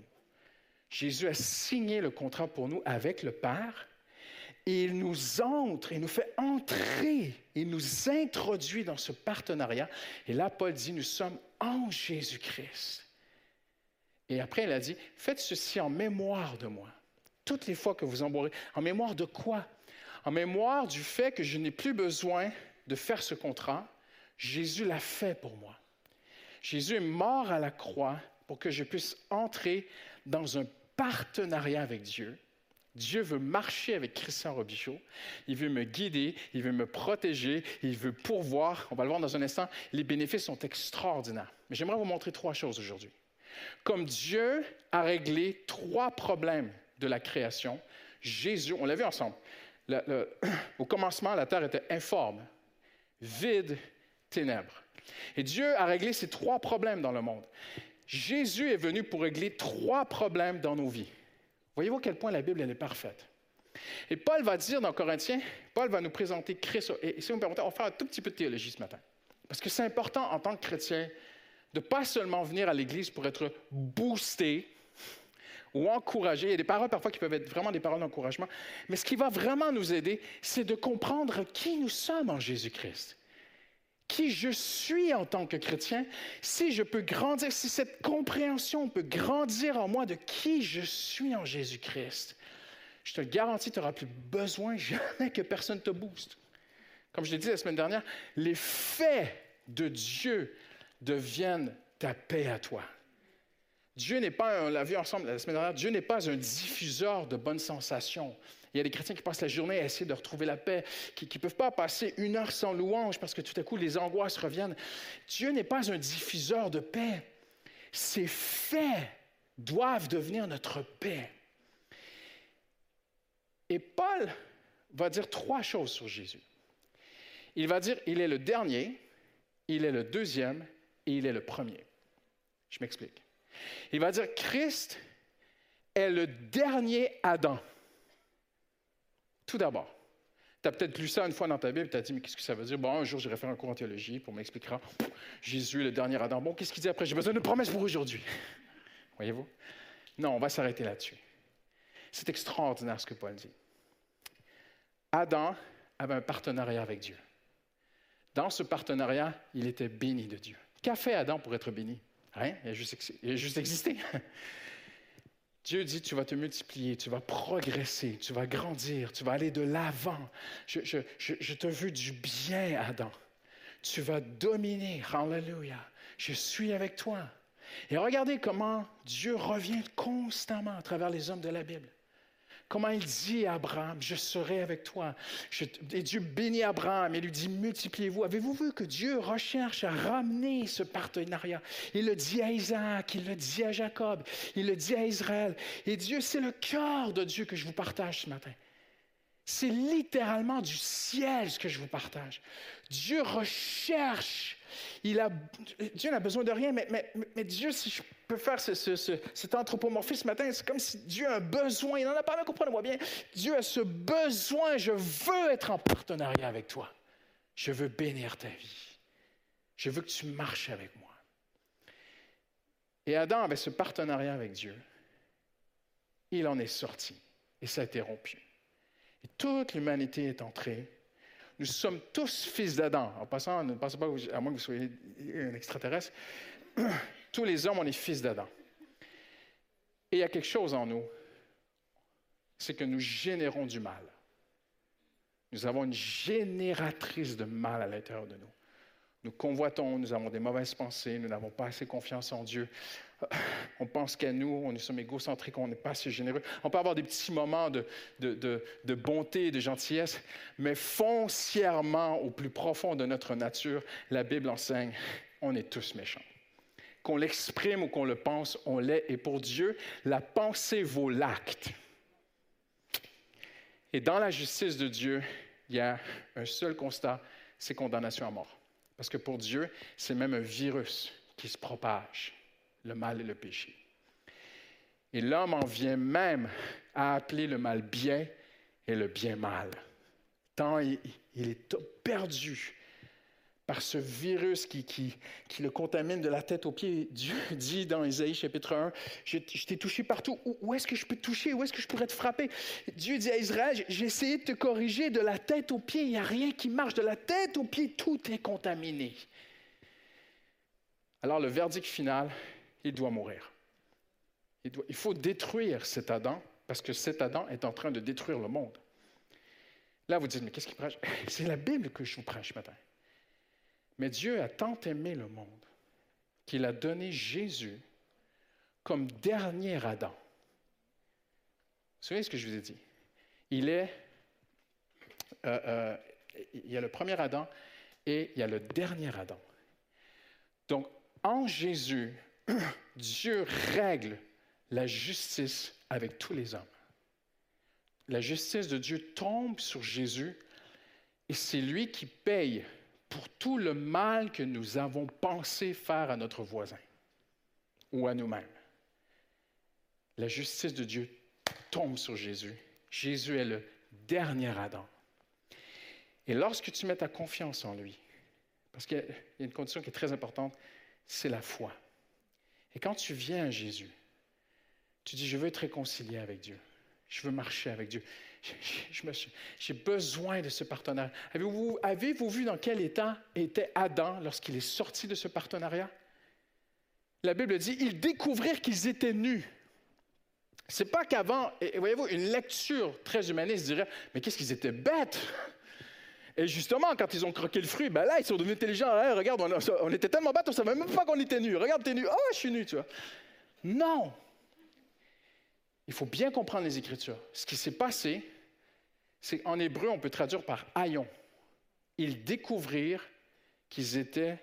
Jésus a signé le contrat pour nous avec le Père et il nous entre, il nous fait entrer, il nous introduit dans ce partenariat. Et là, Paul dit, nous sommes en Jésus-Christ. Et après, il a dit, faites ceci en mémoire de moi toutes les fois que vous en boirez. En mémoire de quoi? En mémoire du fait que je n'ai plus besoin de faire ce contrat. Jésus l'a fait pour moi. Jésus est mort à la croix pour que je puisse entrer dans un partenariat avec Dieu. Dieu veut marcher avec Christian Robichaud. Il veut me guider, il veut me protéger, il veut pourvoir. On va le voir dans un instant. Les bénéfices sont extraordinaires. Mais j'aimerais vous montrer trois choses aujourd'hui. Comme Dieu a réglé trois problèmes de la création, Jésus, on l'a vu ensemble, au commencement, la terre était informe, vide, ténèbres. Et Dieu a réglé ces trois problèmes dans le monde. Jésus est venu pour régler trois problèmes dans nos vies. Voyez-vous à quel point la Bible elle est parfaite. Et Paul va dire dans Corinthiens, Paul va nous présenter Christ. Et si vous me permettez, on va faire un tout petit peu de théologie ce matin. Parce que c'est important en tant que chrétien de pas seulement venir à l'Église pour être boosté ou encourager. Il y a des paroles parfois qui peuvent être vraiment des paroles d'encouragement. Mais ce qui va vraiment nous aider, c'est de comprendre qui nous sommes en Jésus-Christ. Qui je suis en tant que chrétien, si je peux grandir, si cette compréhension peut grandir en moi de qui je suis en Jésus-Christ, je te le garantis, tu n'auras plus besoin jamais que personne te booste. Comme je l'ai dit la semaine dernière, les faits de Dieu deviennent ta paix à toi. Dieu n'est pas, on l'a vu ensemble la semaine dernière, Dieu n'est pas un diffuseur de bonnes sensations. Il y a des chrétiens qui passent la journée à essayer de retrouver la paix, qui ne peuvent pas passer une heure sans louange parce que tout à coup les angoisses reviennent. Dieu n'est pas un diffuseur de paix. Ces faits doivent devenir notre paix. Et Paul va dire trois choses sur Jésus. Il va dire, il est le dernier, il est le deuxième et il est le premier. Je m'explique. Il va dire, Christ est le dernier Adam. Tout d'abord. Tu as peut-être lu ça une fois dans ta Bible, tu as dit, mais qu'est-ce que ça veut dire? Bon, un jour, j'irai faire un cours en théologie pour m'expliquer. Jésus, le dernier Adam. Bon, qu'est-ce qu'il dit après? J'ai besoin de promesses pour aujourd'hui. Voyez-vous? Non, on va s'arrêter là-dessus. C'est extraordinaire ce que Paul dit. Adam avait un partenariat avec Dieu. Dans ce partenariat, il était béni de Dieu. Qu'a fait Adam pour être béni? Rien, il a juste existé. Dieu dit, tu vas te multiplier, tu vas progresser, tu vas grandir, tu vas aller de l'avant. Je, te veux du bien, Adam. Tu vas dominer. Alléluia. Je suis avec toi. Et regardez comment Dieu revient constamment à travers les hommes de la Bible. Comment il dit à Abraham, je serai avec toi. et Dieu bénit Abraham et lui dit, multipliez-vous. Avez-vous vu que Dieu recherche à ramener ce partenariat? Il le dit à Isaac, il le dit à Jacob, il le dit à Israël. Et Dieu, c'est le cœur de Dieu que je vous partage ce matin. C'est littéralement du ciel ce que je vous partage. Dieu recherche. Il a, Dieu n'a besoin de rien, mais, Dieu, si je peux faire ce, ce, cet anthropomorphisme ce matin, c'est comme si Dieu a un besoin. Il n'en a pas, mais comprenez-moi bien. Dieu a ce besoin. Je veux être en partenariat avec toi. Je veux bénir ta vie. Je veux que tu marches avec moi. Et Adam avait ce partenariat avec Dieu. Il en est sorti et ça a été rompu. Et toute l'humanité est entrée. Nous sommes tous fils d'Adam. En passant, ne pensez pas, à moins que vous soyez un extraterrestre, tous les hommes, on est fils d'Adam. Et il y a quelque chose en nous, c'est que nous générons du mal. Nous avons une génératrice de mal à l'intérieur de nous. Nous convoitons, nous avons des mauvaises pensées, nous n'avons pas assez confiance en Dieu. On pense qu'à nous, on est sommes égocentriques, on n'est pas assez généreux. On peut avoir des petits moments de, de, bonté et de gentillesse, mais foncièrement, au plus profond de notre nature, la Bible enseigne, on est tous méchants. Qu'on l'exprime ou qu'on le pense, on l'est. Et pour Dieu, la pensée vaut l'acte. Et dans la justice de Dieu, il y a un seul constat, c'est condamnation à mort. Parce que pour Dieu, c'est même un virus qui se propage, le mal et le péché. Et l'homme en vient même à appeler le mal bien et le bien mal. Tant il, est perdu par ce virus qui, le contamine de la tête aux pieds. Dieu dit dans Isaïe chapitre 1, je, t'ai touché partout. Où, est-ce que je peux te toucher? Où est-ce que je pourrais te frapper? Dieu dit à Israël, j'ai essayé de te corriger de la tête aux pieds. Il n'y a rien qui marche. De la tête aux pieds, tout est contaminé. Alors le verdict final, il doit mourir. Il, il faut détruire cet Adam parce que cet Adam est en train de détruire le monde. Là, vous dites, mais qu'est-ce qu'il prêche? C'est la Bible que je vous prêche ce matin. Mais Dieu a tant aimé le monde qu'il a donné Jésus comme dernier Adam. Vous savez ce que je vous ai dit? Il est, euh, euh, il y a le premier Adam et il y a le dernier Adam. Donc, en Jésus, Dieu règle la justice avec tous les hommes. La justice de Dieu tombe sur Jésus et c'est lui qui paye pour tout le mal que nous avons pensé faire à notre voisin ou à nous-mêmes. La justice de Dieu tombe sur Jésus. Jésus est le dernier Adam. Et lorsque tu mets ta confiance en lui, parce qu'il y a une condition qui est très importante, c'est la foi. Et quand tu viens à Jésus, tu dis, je veux être réconcilié avec Dieu. Je veux marcher avec Dieu. J'ai besoin de ce partenariat. Avez-vous avez vu dans quel état était Adam lorsqu'il est sorti de ce partenariat? La Bible dit, ils découvrirent qu'ils étaient nus. C'est pas qu'avant, voyez-vous, une lecture très humaniste dirait, mais qu'est-ce qu'ils étaient bêtes! Et justement, quand ils ont croqué le fruit, ben là, ils sont devenus intelligents. regarde, on, était tellement bêtes, on ne savait même pas qu'on était nus. Regarde, t'es nu. Oh, je suis nu, tu vois. Non! Il faut bien comprendre les Écritures. Ce qui s'est passé, c'est qu'en hébreu, on peut traduire par haillons. Ils découvrirent qu'ils étaient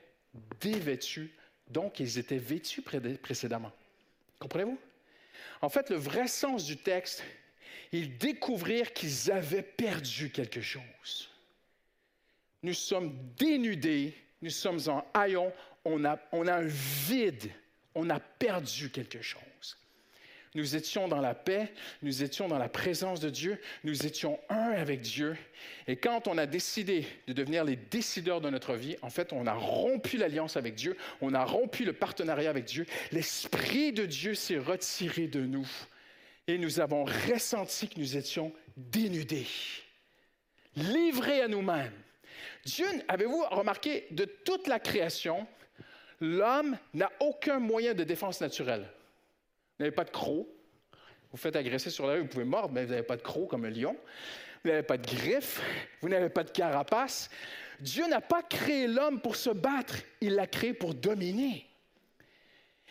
dévêtus, donc ils étaient vêtus précédemment. Comprenez-vous? En fait, le vrai sens du texte ils découvrirent qu'ils avaient perdu quelque chose. Nous sommes dénudés, nous sommes en haillons, on a, on a un vide, on a perdu quelque chose. Nous étions dans la paix, nous étions dans la présence de Dieu, nous étions un avec Dieu. Et quand on a décidé de devenir les décideurs de notre vie, en fait, on a rompu l'alliance avec Dieu, on a rompu le partenariat avec Dieu. L'Esprit de Dieu s'est retiré de nous et nous avons ressenti que nous étions dénudés, livrés à nous-mêmes. Dieu, avez-vous remarqué, de toute la création, l'homme n'a aucun moyen de défense naturelle. N'avez pas de croc. Vous faites agresser sur la vous pouvez mordre, mais vous n'avez pas de croc comme un lion. Vous n'avez pas de griffes. Vous n'avez pas de carapace. Dieu n'a pas créé l'homme pour se battre. Il l'a créé pour dominer.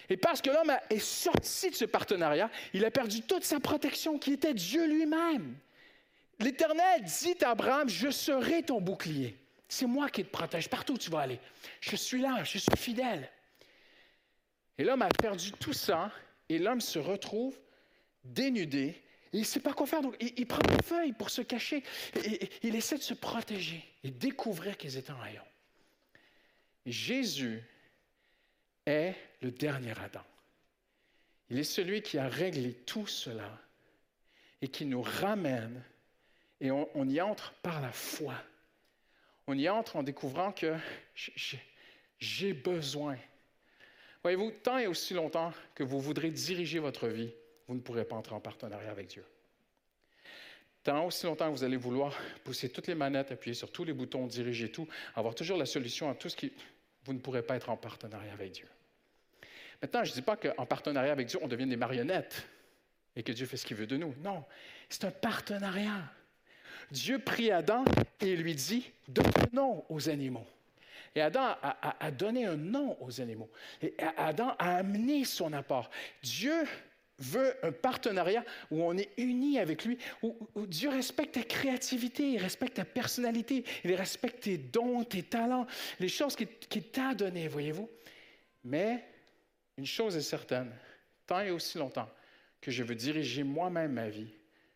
Et parce que l'homme est sorti de ce partenariat, il a perdu toute sa protection qui était Dieu lui-même. L'Éternel dit à Abraham, je serai ton bouclier. C'est moi qui te protège partout où tu vas aller. Je suis là, je suis fidèle. Et l'homme a perdu tout ça et l'homme se retrouve dénudé. Il ne sait pas quoi faire. Donc, il, prend des feuilles pour se cacher. Et, il essaie de se protéger et découvrir qu'ils étaient en rayon. Jésus est le dernier Adam. Il est celui qui a réglé tout cela et qui nous ramène et on y entre par la foi. On y entre en découvrant que j'ai besoin Voyez-vous, tant et aussi longtemps que vous voudrez diriger votre vie, vous ne pourrez pas entrer en partenariat avec Dieu. Tant aussi longtemps que vous allez vouloir pousser toutes les manettes, appuyer sur tous les boutons, diriger tout, avoir toujours la solution à tout ce qui... Vous ne pourrez pas être en partenariat avec Dieu. Maintenant, je ne dis pas qu'en partenariat avec Dieu, on devient des marionnettes et que Dieu fait ce qu'il veut de nous. Non, c'est un partenariat. Dieu prie Adam et lui dit, donne un nom aux animaux. Et Adam a, donné un nom aux animaux. Et Adam a amené son apport. Dieu veut un partenariat où on est uni avec lui, où, Dieu respecte ta créativité, il respecte ta personnalité, il respecte tes dons, tes talents, les choses qu'il t'a données, voyez-vous. Mais une chose est certaine, tant et aussi longtemps que je veux diriger moi-même ma vie,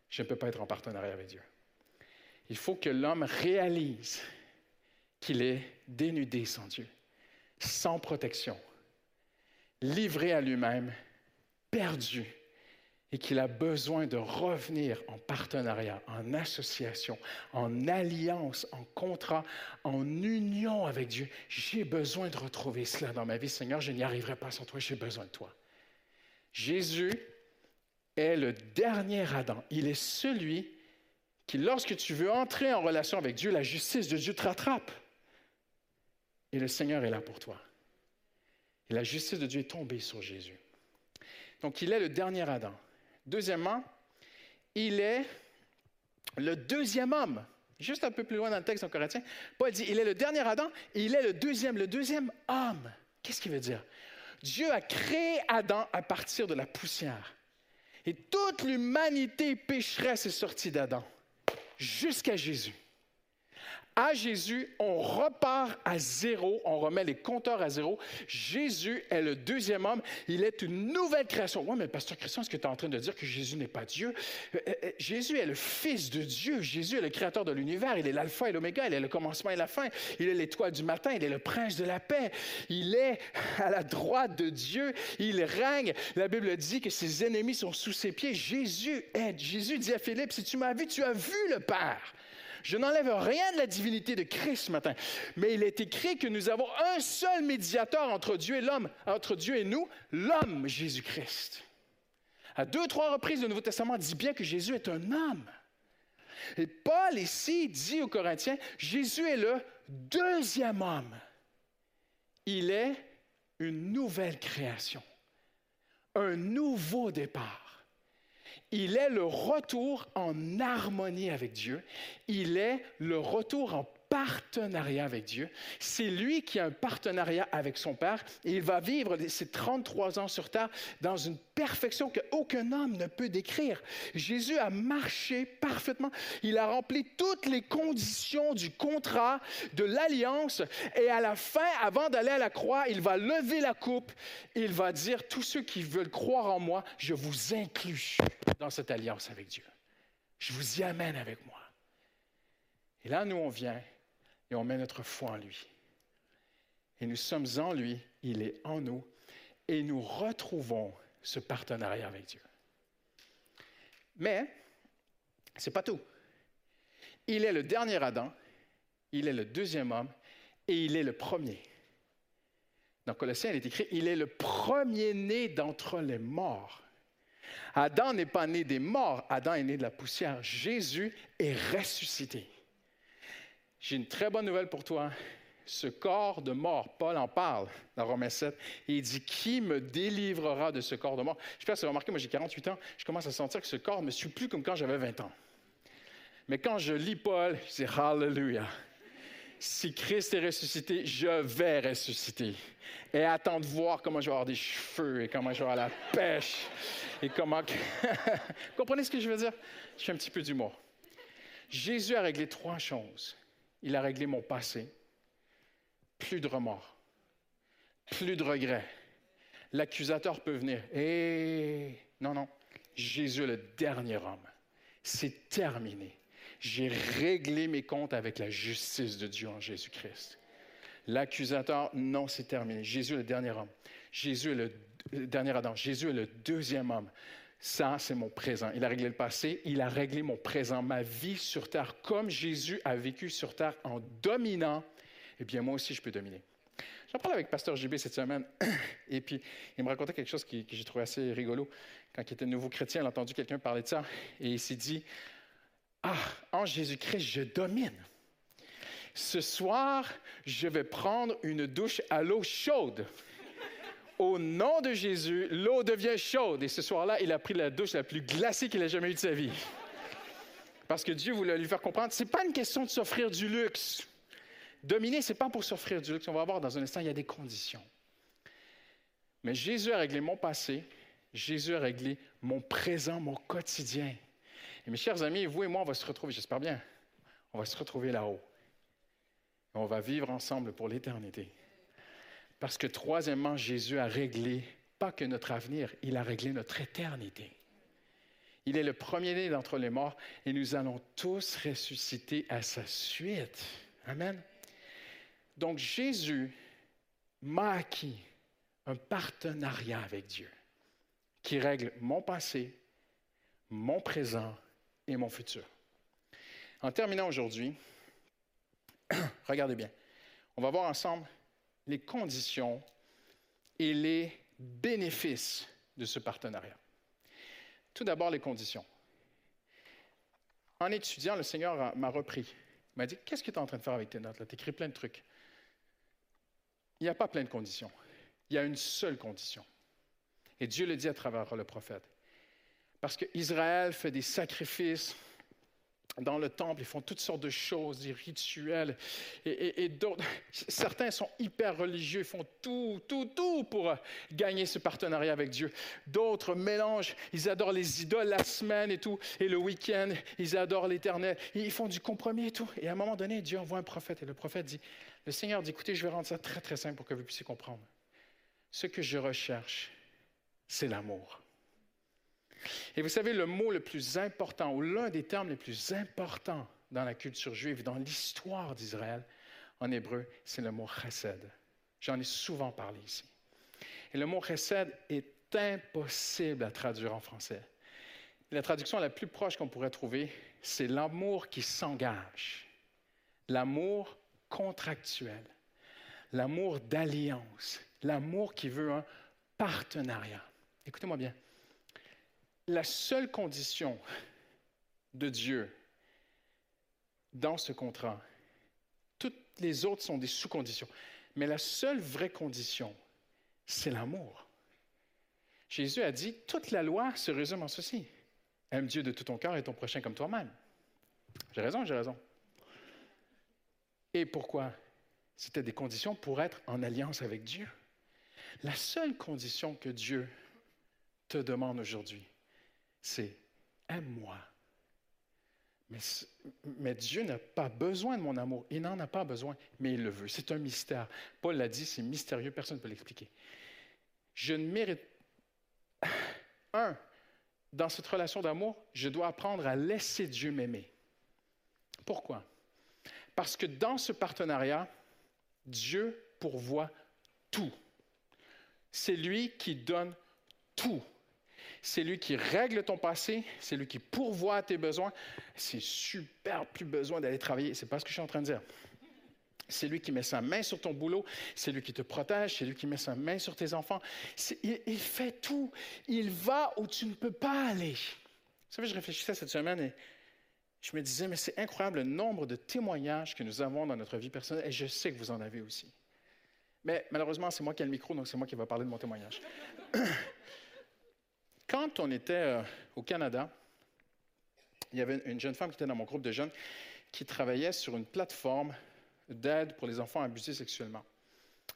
je ne peux pas être en partenariat avec Dieu. Il faut que l'homme réalise qu'il est dénudé sans Dieu, sans protection, livré à lui-même, perdu, et qu'il a besoin de revenir en partenariat, en association, en alliance, en contrat, en union avec Dieu. J'ai besoin de retrouver cela dans ma vie. Seigneur, je n'y arriverai pas sans toi, j'ai besoin de toi. Jésus est le dernier Adam. Il est celui qui, lorsque tu veux entrer en relation avec Dieu, la justice de Dieu te rattrape. Et le Seigneur est là pour toi. Et la justice de Dieu est tombée sur Jésus. Donc, il est le dernier Adam. Deuxièmement, il est le deuxième homme. Juste un peu plus loin dans le texte en Corinthien, Paul dit, il est le dernier Adam et il est le deuxième, le deuxième homme. Qu'est-ce qu'il veut dire? Dieu a créé Adam à partir de la poussière. Et toute l'humanité pécheresse est sortie d'Adam jusqu'à Jésus. À Jésus, on repart à zéro, on remet les compteurs à zéro. Jésus est le deuxième homme, il est une nouvelle création. Oui, mais pasteur Christian, est-ce que tu es en train de dire que Jésus n'est pas Dieu? Euh, euh, euh, Jésus est le Fils de Dieu. Jésus est le créateur de l'univers. Il est l'alpha et l'oméga. Il est le commencement et la fin. Il est l'étoile du matin. Il est le prince de la paix. Il est à la droite de Dieu. Il règne. La Bible dit que ses ennemis sont sous ses pieds. Jésus est. Jésus dit à Philippe, si tu m'as vu, tu as vu le Père. Je n'enlève rien de la divinité de Christ ce matin, mais il est écrit que nous avons un seul médiateur entre Dieu et l'homme, entre Dieu et nous, l'homme Jésus-Christ. À deux, trois reprises, le Nouveau Testament dit bien que Jésus est un homme. Et Paul ici dit aux Corinthiens, Jésus est le deuxième homme. Il est une nouvelle création, un nouveau départ. Il est le retour en harmonie avec Dieu. Il est le retour en partenariat avec Dieu. C'est lui qui a un partenariat avec son Père et il va vivre ses 33 ans sur terre dans une perfection qu'aucun homme ne peut décrire. Jésus a marché parfaitement. Il a rempli toutes les conditions du contrat, de l'alliance et à la fin, avant d'aller à la croix, il va lever la coupe et il va dire, tous ceux qui veulent croire en moi, je vous inclus dans cette alliance avec Dieu. Je vous y amène avec moi. Et là, nous, on vient et on met notre foi en lui. Et nous sommes en lui, il est en nous, et nous retrouvons ce partenariat avec Dieu. Mais, ce n'est pas tout. Il est le dernier Adam, il est le deuxième homme, et il est le premier. Dans Colossiens, il est écrit, il est le premier-né d'entre les morts. Adam n'est pas né des morts, Adam est né de la poussière. Jésus est ressuscité. J'ai une très bonne nouvelle pour toi. Ce corps de mort, Paul en parle dans Romains 7, et il dit Qui me délivrera de ce corps de mort? Je pas si vous remarqué, moi j'ai 48 ans, je commence à sentir que ce corps ne me suit plus comme quand j'avais 20 ans. Mais quand je lis Paul, je dis Hallelujah si Christ est ressuscité, je vais ressusciter. Et attends de voir comment je vais avoir des cheveux et comment je vais avoir la pêche et comment. Comprenez ce que je veux dire? Je fais un petit peu d'humour. Jésus a réglé trois choses. Il a réglé mon passé. Plus de remords. Plus de regrets. L'accusateur peut venir. Et non, non. Jésus le dernier homme. C'est terminé. J'ai réglé mes comptes avec la justice de Dieu en Jésus-Christ. L'accusateur, non, c'est terminé. Jésus est le dernier homme. Jésus est le, dernier Adam. Jésus est le deuxième homme. Ça, c'est mon présent. Il a réglé le passé, il a réglé mon présent, ma vie sur terre, comme Jésus a vécu sur terre en dominant. Eh bien, moi aussi, je peux dominer. J'en parle avec Pasteur JB cette semaine, et puis il me racontait quelque chose que j'ai trouvé assez rigolo. Quand il était nouveau chrétien, il a entendu quelqu'un parler de ça, et il s'est dit ah, en Jésus-Christ, je domine. Ce soir, je vais prendre une douche à l'eau chaude. Au nom de Jésus, l'eau devient chaude. Et ce soir-là, il a pris la douche la plus glacée qu'il ait jamais eue de sa vie. Parce que Dieu voulait lui faire comprendre, ce n'est pas une question de s'offrir du luxe. Dominer, ce n'est pas pour s'offrir du luxe. On va voir dans un instant, il y a des conditions. Mais Jésus a réglé mon passé, Jésus a réglé mon présent, mon quotidien. Et mes chers amis, vous et moi, on va se retrouver, j'espère bien, on va se retrouver là-haut. On va vivre ensemble pour l'éternité. Parce que troisièmement, Jésus a réglé, pas que notre avenir, il a réglé notre éternité. Il est le premier-né d'entre les morts et nous allons tous ressusciter à sa suite. Amen. Donc Jésus m'a acquis un partenariat avec Dieu qui règle mon passé, mon présent et mon futur. En terminant aujourd'hui, regardez bien, on va voir ensemble les conditions et les bénéfices de ce partenariat. Tout d'abord, les conditions. En étudiant, le Seigneur m'a repris. Il m'a dit Qu'est-ce que tu es en train de faire avec tes notes Tu écris plein de trucs. Il n'y a pas plein de conditions. Il y a une seule condition. Et Dieu le dit à travers le prophète. Parce qu'Israël fait des sacrifices dans le temple, ils font toutes sortes de choses, des rituels, et, d'autres, certains sont hyper religieux, font tout, tout, tout pour gagner ce partenariat avec Dieu. D'autres mélangent, ils adorent les idoles la semaine et tout, et le week-end, ils adorent l'Éternel, ils font du compromis et tout. Et à un moment donné, Dieu envoie un prophète, et le prophète dit, le Seigneur dit, écoutez, je vais rendre ça très, très simple pour que vous puissiez comprendre. Ce que je recherche, c'est l'amour. Et vous savez, le mot le plus important, ou l'un des termes les plus importants dans la culture juive, dans l'histoire d'Israël, en hébreu, c'est le mot chesed. J'en ai souvent parlé ici. Et le mot chesed est impossible à traduire en français. La traduction la plus proche qu'on pourrait trouver, c'est l'amour qui s'engage, l'amour contractuel, l'amour d'alliance, l'amour qui veut un partenariat. Écoutez-moi bien la seule condition de Dieu dans ce contrat, toutes les autres sont des sous-conditions, mais la seule vraie condition, c'est l'amour. Jésus a dit, toute la loi se résume en ceci. Aime Dieu de tout ton cœur et ton prochain comme toi-même. J'ai raison, j'ai raison. Et pourquoi? C'était des conditions pour être en alliance avec Dieu. La seule condition que Dieu te demande aujourd'hui, c'est aime-moi. Mais, Dieu n'a pas besoin de mon amour. Il n'en a pas besoin, mais il le veut. C'est un mystère. Paul l'a dit, c'est mystérieux, personne ne peut l'expliquer. Je ne mérite, un, dans cette relation d'amour, je dois apprendre à laisser Dieu m'aimer. Pourquoi? Parce que dans ce partenariat, Dieu pourvoit tout. C'est lui qui donne tout. C'est lui qui règle ton passé, c'est lui qui pourvoit à tes besoins. C'est super, plus besoin d'aller travailler. C'est pas ce que je suis en train de dire. C'est lui qui met sa main sur ton boulot, c'est lui qui te protège, c'est lui qui met sa main sur tes enfants. Il, il, fait tout. Il va où tu ne peux pas aller. Vous savez, je réfléchissais cette semaine et je me disais, mais c'est incroyable le nombre de témoignages que nous avons dans notre vie personnelle et je sais que vous en avez aussi. Mais malheureusement, c'est moi qui ai le micro, donc c'est moi qui vais parler de mon témoignage. Quand on était euh, au Canada, il y avait une jeune femme qui était dans mon groupe de jeunes qui travaillait sur une plateforme d'aide pour les enfants abusés sexuellement.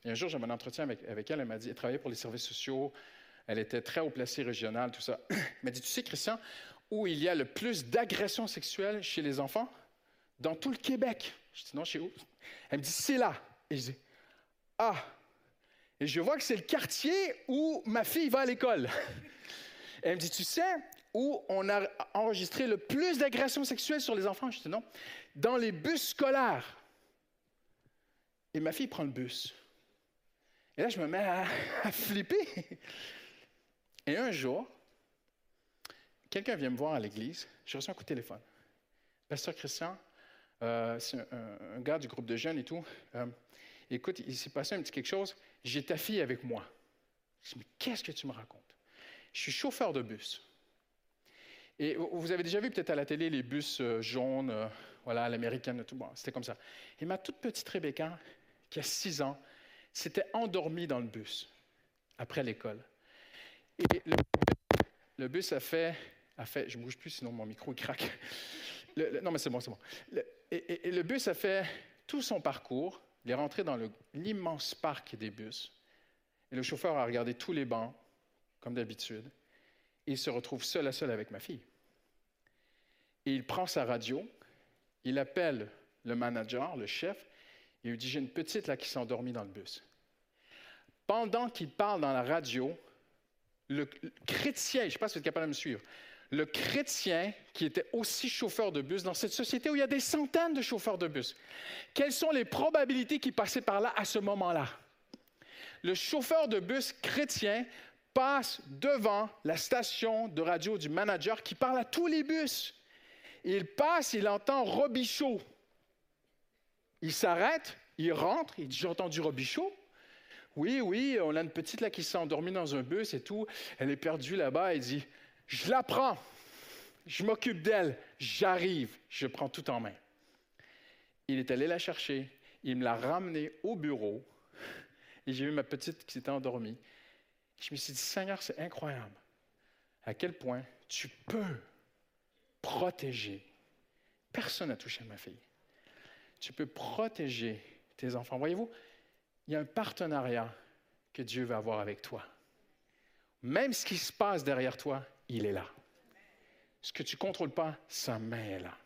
Et un jour, j'avais un entretien avec, elle. Elle m'a dit, elle travaillait pour les services sociaux. Elle était très haut placée régionale, tout ça. Elle m'a dit, tu sais, Christian, où il y a le plus d'agressions sexuelles chez les enfants? Dans tout le Québec. Je dis, non, chez où? Elle me dit, c'est là. Et je dis, ah. Et je vois que c'est le quartier où ma fille va à l'école. Elle me dit, tu sais où on a enregistré le plus d'agressions sexuelles sur les enfants? Je dis, non. Dans les bus scolaires. Et ma fille prend le bus. Et là, je me mets à, flipper. Et un jour, quelqu'un vient me voir à l'église. Je reçois un coup de téléphone. Pasteur Christian, euh, c'est un, gars du groupe de jeunes et tout. Euh, écoute, il s'est passé un petit quelque chose. J'ai ta fille avec moi. Je dis, mais qu'est-ce que tu me racontes? Je suis chauffeur de bus. Et vous avez déjà vu peut-être à la télé les bus euh, jaunes, voilà, l'américaine, tout. Bon, c'était comme ça. Et ma toute petite Rebecca, qui a six ans, s'était endormi dans le bus après l'école. Et le, bus a fait, a fait, je ne bouge plus sinon mon micro craque. non mais c'est bon, c'est bon. et, le bus a fait tout son parcours. Il est rentré dans l'immense parc des bus. Et le chauffeur a regardé tous les bancs, comme d'habitude. Et il se retrouve seul à seul avec ma fille. Et il prend sa radio, il appelle le manager, le chef, il lui dit, j'ai une petite là qui s'est endormie dans le bus. Pendant qu'il parle dans la radio, le chrétien, je ne sais pas si vous êtes capable de me suivre, le chrétien qui était aussi chauffeur de bus dans cette société où il y a des centaines de chauffeurs de bus, quelles sont les probabilités qu'il passait par là à ce moment-là? Le chauffeur de bus chrétien passe devant la station de radio du manager qui parle à tous les bus. Il passe, il entend Robichaud. Il s'arrête, il rentre, il dit J'ai entendu Robichaud. Oui, oui, on a une petite là qui s'est endormie dans un bus et tout. Elle est perdue là-bas. Il dit Je la prends. Je m'occupe d'elle. J'arrive. Je prends tout en main. Il est allé la chercher. Il me l'a ramenée au bureau. Et j'ai vu ma petite qui s'était endormie. Je me suis dit Seigneur, c'est incroyable à quel point tu peux protéger. Personne n'a touché ma fille tu peux protéger tes enfants. Voyez-vous, il y a un partenariat que Dieu va avoir avec toi. Même ce qui se passe derrière toi, il est là. Ce que tu ne contrôles pas, sa main est là.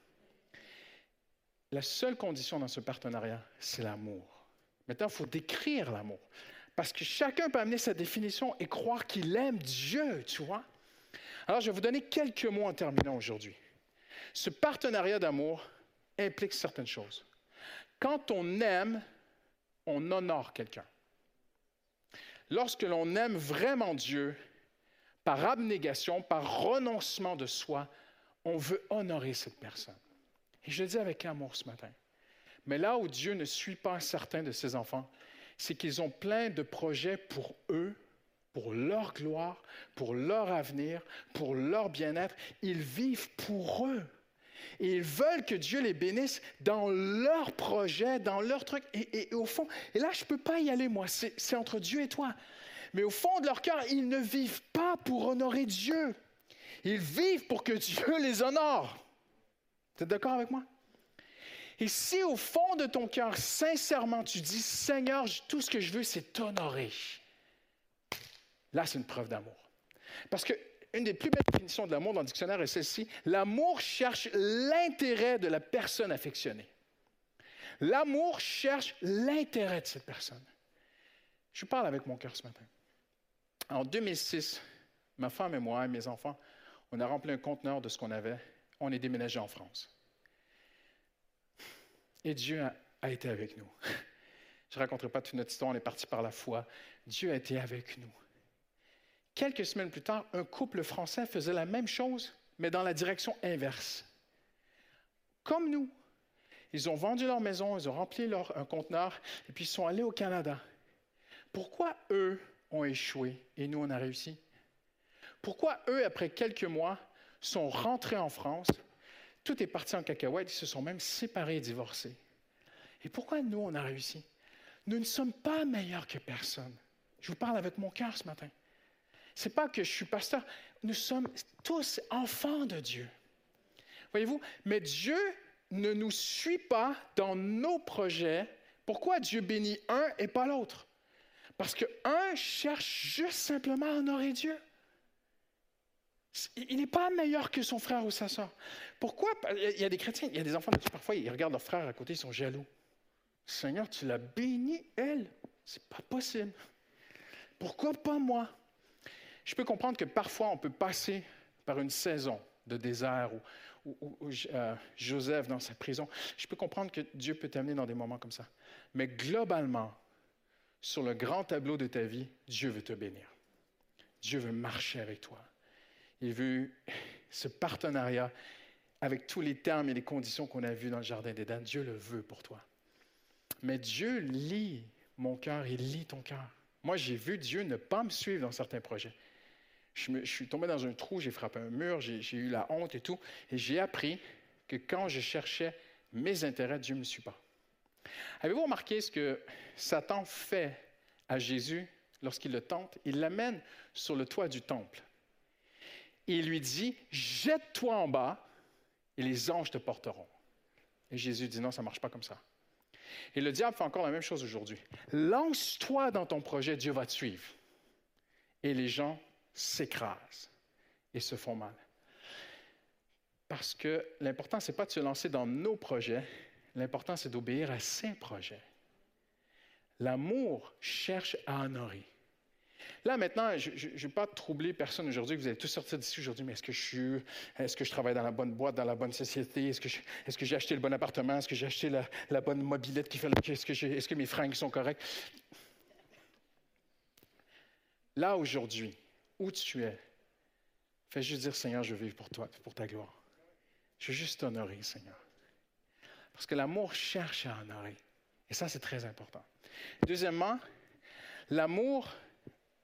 La seule condition dans ce partenariat, c'est l'amour. Maintenant, il faut décrire l'amour. Parce que chacun peut amener sa définition et croire qu'il aime Dieu, tu vois. Alors, je vais vous donner quelques mots en terminant aujourd'hui. Ce partenariat d'amour implique certaines choses. Quand on aime, on honore quelqu'un. Lorsque l'on aime vraiment Dieu, par abnégation, par renoncement de soi, on veut honorer cette personne. Et je le dis avec amour ce matin. Mais là où Dieu ne suit pas certains de ses enfants, c'est qu'ils ont plein de projets pour eux, pour leur gloire, pour leur avenir, pour leur bien-être. Ils vivent pour eux. Et ils veulent que Dieu les bénisse dans leur projet, dans leur truc. Et, au fond, et là, je ne peux pas y aller, moi. C'est entre Dieu et toi. Mais au fond de leur cœur, ils ne vivent pas pour honorer Dieu. Ils vivent pour que Dieu les honore. Vous êtes d'accord avec moi? Et si au fond de ton cœur, sincèrement, tu dis, Seigneur, tout ce que je veux, c'est t'honorer, là, c'est une preuve d'amour. Parce que une des plus belles définitions de l'amour dans le dictionnaire est celle-ci. L'amour cherche l'intérêt de la personne affectionnée. L'amour cherche l'intérêt de cette personne. Je parle avec mon cœur ce matin. En 2006, ma femme et moi et mes enfants, On a rempli un conteneur de ce qu'on avait. On est déménagé en France. Et Dieu a, été avec nous. Je ne raconterai pas toute notre histoire, on est parti par la foi. Dieu a été avec nous. Quelques semaines plus tard, un couple français faisait la même chose, mais dans la direction inverse. Comme nous. Ils ont vendu leur maison, ils ont rempli leur un conteneur, et puis ils sont allés au Canada. Pourquoi eux ont échoué et nous, on a réussi? Pourquoi eux, après quelques mois, sont rentrés en France? Tout est parti en cacahuète, ils se sont même séparés et divorcés. Et pourquoi nous, on a réussi? Nous ne sommes pas meilleurs que personne. Je vous parle avec mon cœur ce matin. Ce n'est pas que je suis pasteur. Nous sommes tous enfants de Dieu. Voyez-vous, mais Dieu ne nous suit pas dans nos projets. Pourquoi Dieu bénit un et pas l'autre? Parce qu'un cherche juste simplement à honorer Dieu. Il n'est pas meilleur que son frère ou sa soeur. Pourquoi? Il y a des chrétiens, il y a des enfants parfois ils regardent leur frère à côté, ils sont jaloux. Seigneur, tu l'as béni, elle. C'est pas possible. Pourquoi pas moi? Je peux comprendre que parfois on peut passer par une saison de désert ou euh, Joseph dans sa prison. Je peux comprendre que Dieu peut t'amener dans des moments comme ça. Mais globalement, sur le grand tableau de ta vie, Dieu veut te bénir. Dieu veut marcher avec toi. Il veut ce partenariat avec tous les termes et les conditions qu'on a vus dans le Jardin d'Éden. Dieu le veut pour toi. Mais Dieu lit mon cœur, il lit ton cœur. Moi, j'ai vu Dieu ne pas me suivre dans certains projets. Je, je suis tombé dans un trou, j'ai frappé un mur, j'ai eu la honte et tout. Et j'ai appris que quand je cherchais mes intérêts, Dieu ne me suit pas. Avez-vous remarqué ce que Satan fait à Jésus lorsqu'il le tente? Il l'amène sur le toit du temple. Il lui dit, jette-toi en bas et les anges te porteront. Et Jésus dit, non, ça ne marche pas comme ça. Et le diable fait encore la même chose aujourd'hui. Lance-toi dans ton projet, Dieu va te suivre. Et les gens s'écrasent et se font mal. Parce que l'important, ce n'est pas de se lancer dans nos projets, l'important, c'est d'obéir à ses projets. L'amour cherche à honorer. Là, maintenant, je ne vais pas troubler personne aujourd'hui. Vous allez tous sortir d'ici aujourd'hui, mais est-ce que je suis, est-ce que je travaille dans la bonne boîte, dans la bonne société? Est-ce que, j'ai acheté le bon appartement? Est-ce que j'ai acheté la, bonne mobilette qui fait le... Est-ce que, j'ai, mes fringues sont correctes? Là, aujourd'hui, où tu es, fais juste dire, Seigneur, je veux vivre pour toi, pour ta gloire. Je veux juste t'honorer, Seigneur. Parce que l'amour cherche à honorer. Et ça, c'est très important. Deuxièmement, l'amour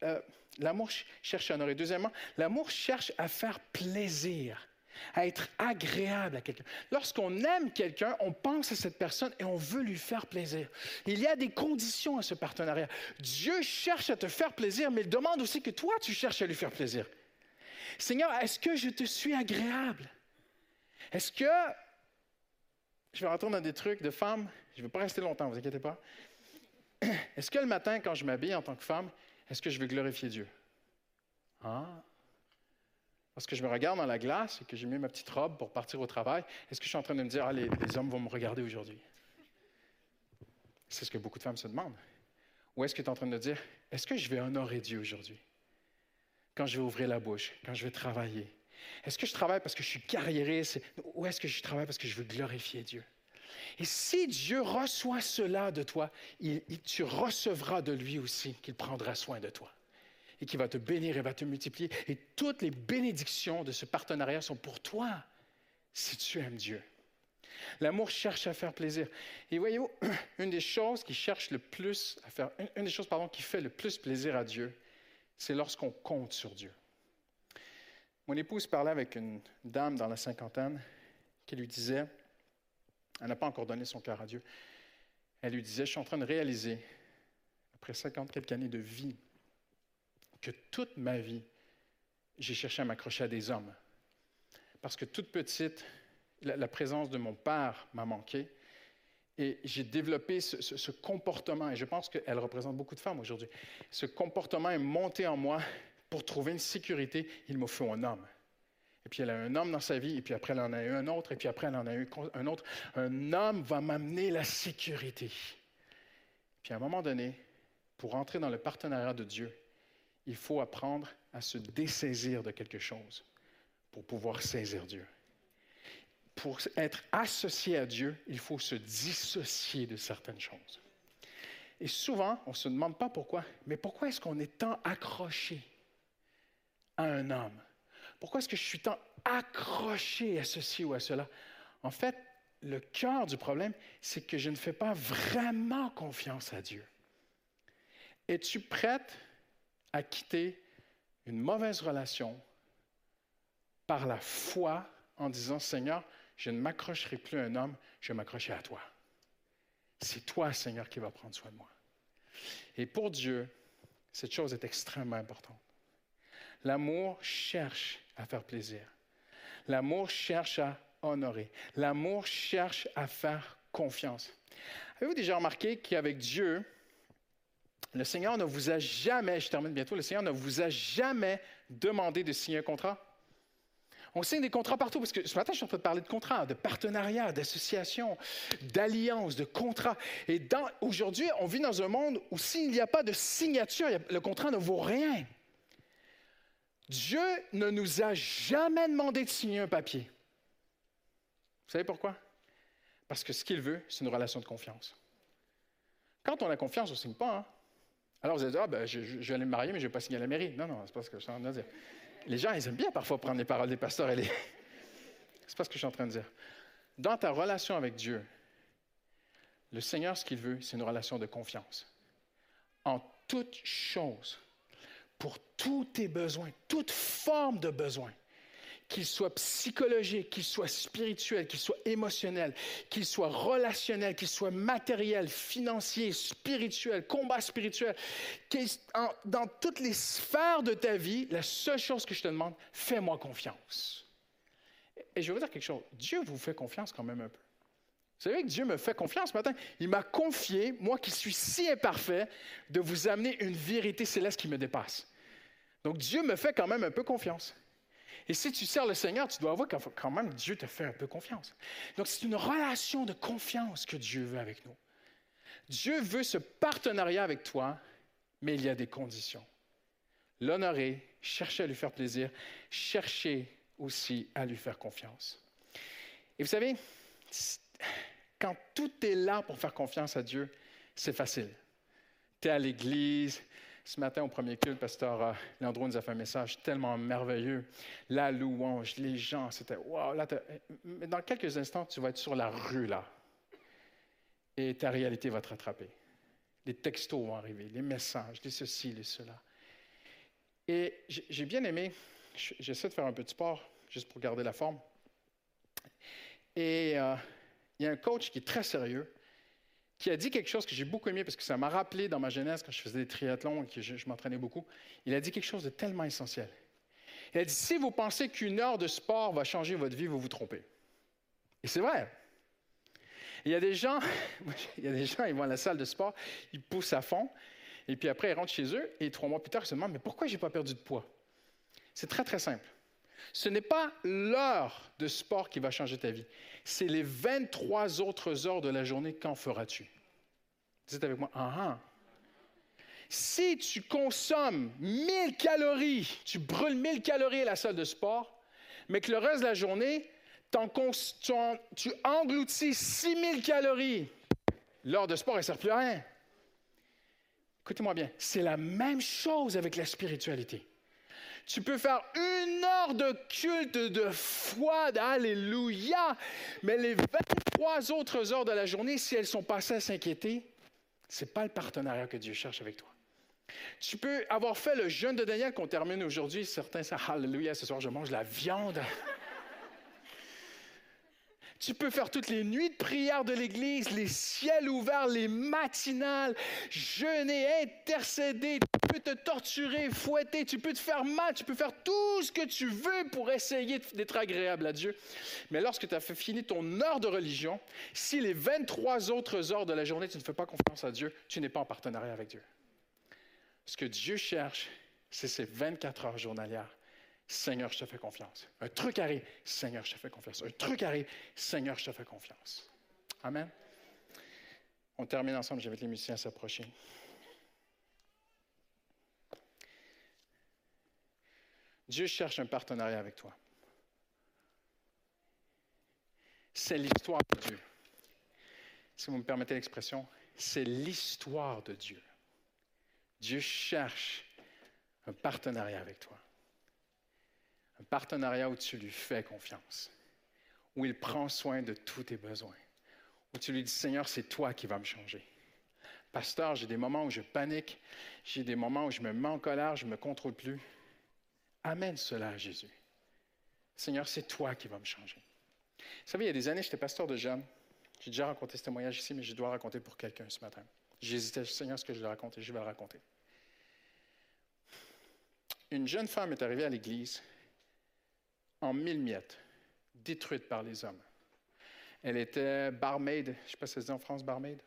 euh, l'amour cherche à honorer. Deuxièmement, l'amour cherche à faire plaisir, à être agréable à quelqu'un. Lorsqu'on aime quelqu'un, on pense à cette personne et on veut lui faire plaisir. Il y a des conditions à ce partenariat. Dieu cherche à te faire plaisir, mais il demande aussi que toi, tu cherches à lui faire plaisir. Seigneur, est-ce que je te suis agréable? Est-ce que... Je vais rentrer dans des trucs de femme. Je ne vais pas rester longtemps, vous inquiétez pas. Est-ce que le matin, quand je m'habille en tant que femme, est-ce que je veux glorifier Dieu? Ah. Parce que je me regarde dans la glace et que j'ai mis ma petite robe pour partir au travail, est-ce que je suis en train de me dire, ah, les, les hommes vont me regarder aujourd'hui? C'est ce que beaucoup de femmes se demandent. Ou est-ce que tu es en train de dire, est-ce que je vais honorer Dieu aujourd'hui? Quand je vais ouvrir la bouche, quand je vais travailler. Est-ce que je travaille parce que je suis carriériste? Ou est-ce que je travaille parce que je veux glorifier Dieu? Et si Dieu reçoit cela de toi, il, tu recevras de lui aussi qu'il prendra soin de toi et qu'il va te bénir et va te multiplier. Et toutes les bénédictions de ce partenariat sont pour toi si tu aimes Dieu. L'amour cherche à faire plaisir. Et voyez-vous, une des choses qui cherche le plus à faire, une, une des choses pardon, qui fait le plus plaisir à Dieu, c'est lorsqu'on compte sur Dieu. Mon épouse parlait avec une dame dans la cinquantaine qui lui disait, elle n'a pas encore donné son cœur à Dieu. Elle lui disait, je suis en train de réaliser, après 50 quelques années de vie, que toute ma vie, j'ai cherché à m'accrocher à des hommes. Parce que toute petite, la, présence de mon père m'a manqué. Et j'ai développé ce, comportement, et je pense qu'elle représente beaucoup de femmes aujourd'hui. Ce comportement est monté en moi pour trouver une sécurité. Il me faut un homme. Et puis elle a un homme dans sa vie, et puis après elle en a eu un autre, et puis après elle en a eu un autre. Un homme va m'amener la sécurité. Puis à un moment donné, pour entrer dans le partenariat de Dieu, il faut apprendre à se dessaisir de quelque chose pour pouvoir saisir Dieu. Pour être associé à Dieu, il faut se dissocier de certaines choses. Et souvent, on ne se demande pas pourquoi, mais pourquoi est-ce qu'on est tant accroché à un homme? Pourquoi est-ce que je suis tant accroché à ceci ou à cela? En fait, le cœur du problème, c'est que je ne fais pas vraiment confiance à Dieu. Es-tu prête à quitter une mauvaise relation par la foi en disant, Seigneur, je ne m'accrocherai plus à un homme, je vais m'accrocher à toi. C'est toi, Seigneur, qui va prendre soin de moi. Et pour Dieu, cette chose est extrêmement importante. L'amour cherche à faire plaisir. L'amour cherche à honorer. L'amour cherche à faire confiance. Avez-vous déjà remarqué qu'avec Dieu, le Seigneur ne vous a jamais, je termine bientôt, le Seigneur ne vous a jamais demandé de signer un contrat? On signe des contrats partout, parce que ce matin, je suis en train de parler de contrats, de partenariats, d'associations, d'alliances, de contrats. Et aujourd'hui, on vit dans un monde où s'il n'y a pas de signature, le contrat ne vaut rien. Dieu ne nous a jamais demandé de signer un papier. Vous savez pourquoi? Parce que ce qu'il veut, c'est une relation de confiance. Quand on a confiance, on ne signe pas. Hein? Alors vous allez dire, ah, ben, je, vais aller me marier, mais je ne vais pas signer à la mairie. Non, non, c'est pas ce que je suis en train de dire. Les gens, ils aiment bien parfois prendre les paroles des pasteurs et les. c'est pas ce que je suis en train de dire. Dans ta relation avec Dieu, le Seigneur, ce qu'il veut, c'est une relation de confiance. En toute chose, pour tous tes besoins, toute forme de besoin, qu'il soit psychologique, qu'il soit spirituel, qu'il soit émotionnel, qu'il soit relationnel, qu'il soit matériel, financier, spirituel, combat spirituel, dans toutes les sphères de ta vie, la seule chose que je te demande, fais-moi confiance. Et je vais vous dire quelque chose, Dieu vous fait confiance quand même un peu. Vous savez que Dieu me fait confiance ce matin. Il m'a confié, moi qui suis si imparfait, de vous amener une vérité céleste qui me dépasse. Donc Dieu me fait quand même un peu confiance. Et si tu sers le Seigneur, tu dois avoir quand même Dieu te fait un peu confiance. Donc c'est une relation de confiance que Dieu veut avec nous. Dieu veut ce partenariat avec toi, mais il y a des conditions. L'honorer, chercher à lui faire plaisir, chercher aussi à lui faire confiance. Et vous savez, quand tout est là pour faire confiance à Dieu, c'est facile. Tu es à l'église, ce matin, au premier culte, pasteur euh, Leandro nous a fait un message tellement merveilleux. La louange, les gens, c'était wow. mais dans quelques instants, tu vas être sur la rue là. Et ta réalité va te rattraper. Les textos vont arriver, les messages, les ceci, les cela. Et j'ai bien aimé, j'essaie de faire un peu de sport juste pour garder la forme. Et euh, il y a un coach qui est très sérieux qui a dit quelque chose que j'ai beaucoup aimé parce que ça m'a rappelé dans ma jeunesse quand je faisais des triathlons et que je, m'entraînais beaucoup. Il a dit quelque chose de tellement essentiel. Il a dit si vous pensez qu'une heure de sport va changer votre vie, vous vous trompez. Et c'est vrai. Il y a des gens, il y a des gens, ils vont à la salle de sport, ils poussent à fond, et puis après ils rentrent chez eux, et trois mois plus tard, ils se demandent mais pourquoi j'ai pas perdu de poids? C'est très très simple. Ce n'est pas l'heure de sport qui va changer ta vie. C'est les 23 autres heures de la journée, qu'en feras-tu? Dites avec moi, ah, ah. Si tu consommes 1000 calories, tu brûles 1000 calories à la salle de sport, mais que le reste de la journée, tu engloutis 6000 calories, l'heure de sport, elle ne sert plus à rien. Écoutez-moi bien, c'est la même chose avec la spiritualité. Tu peux faire une heure de culte de foi, d'Alléluia, mais les 23 autres heures de la journée, si elles sont passées à s'inquiéter, ce n'est pas le partenariat que Dieu cherche avec toi. Tu peux avoir fait le jeûne de Daniel qu'on termine aujourd'hui. Certains disent Alléluia, ce soir je mange la viande. Tu peux faire toutes les nuits de prière de l'Église, les ciels ouverts, les matinales, jeûner, intercéder. Tu peux te torturer, fouetter, tu peux te faire mal, tu peux faire tout ce que tu veux pour essayer d'être agréable à Dieu. Mais lorsque tu as fini ton heure de religion, si les 23 autres heures de la journée, tu ne fais pas confiance à Dieu, tu n'es pas en partenariat avec Dieu. Ce que Dieu cherche, c'est ces 24 heures journalières Seigneur, je te fais confiance. Un truc arrive, Seigneur, je te fais confiance. Un truc arrive, Seigneur, je te fais confiance. Amen. On termine ensemble, j'invite les musiciens à s'approcher. Dieu cherche un partenariat avec toi. C'est l'histoire de Dieu. Si vous me permettez l'expression, c'est l'histoire de Dieu. Dieu cherche un partenariat avec toi. Partenariat où tu lui fais confiance, où il prend soin de tous tes besoins, où tu lui dis, Seigneur, c'est toi qui vas me changer. Pasteur, j'ai des moments où je panique, j'ai des moments où je me mets en colère, je ne me contrôle plus. Amène cela à Jésus. Seigneur, c'est toi qui vas me changer. Vous savez, il y a des années, j'étais pasteur de jeunes. J'ai déjà raconté ce témoignage ici, mais je dois raconter pour quelqu'un ce matin. J'hésitais, Seigneur, ce que je le raconter, je vais le raconter. Une jeune femme est arrivée à l'église en mille miettes, détruite par les hommes. Elle était barmaid, je ne sais pas si ça se dit en France, barmaid.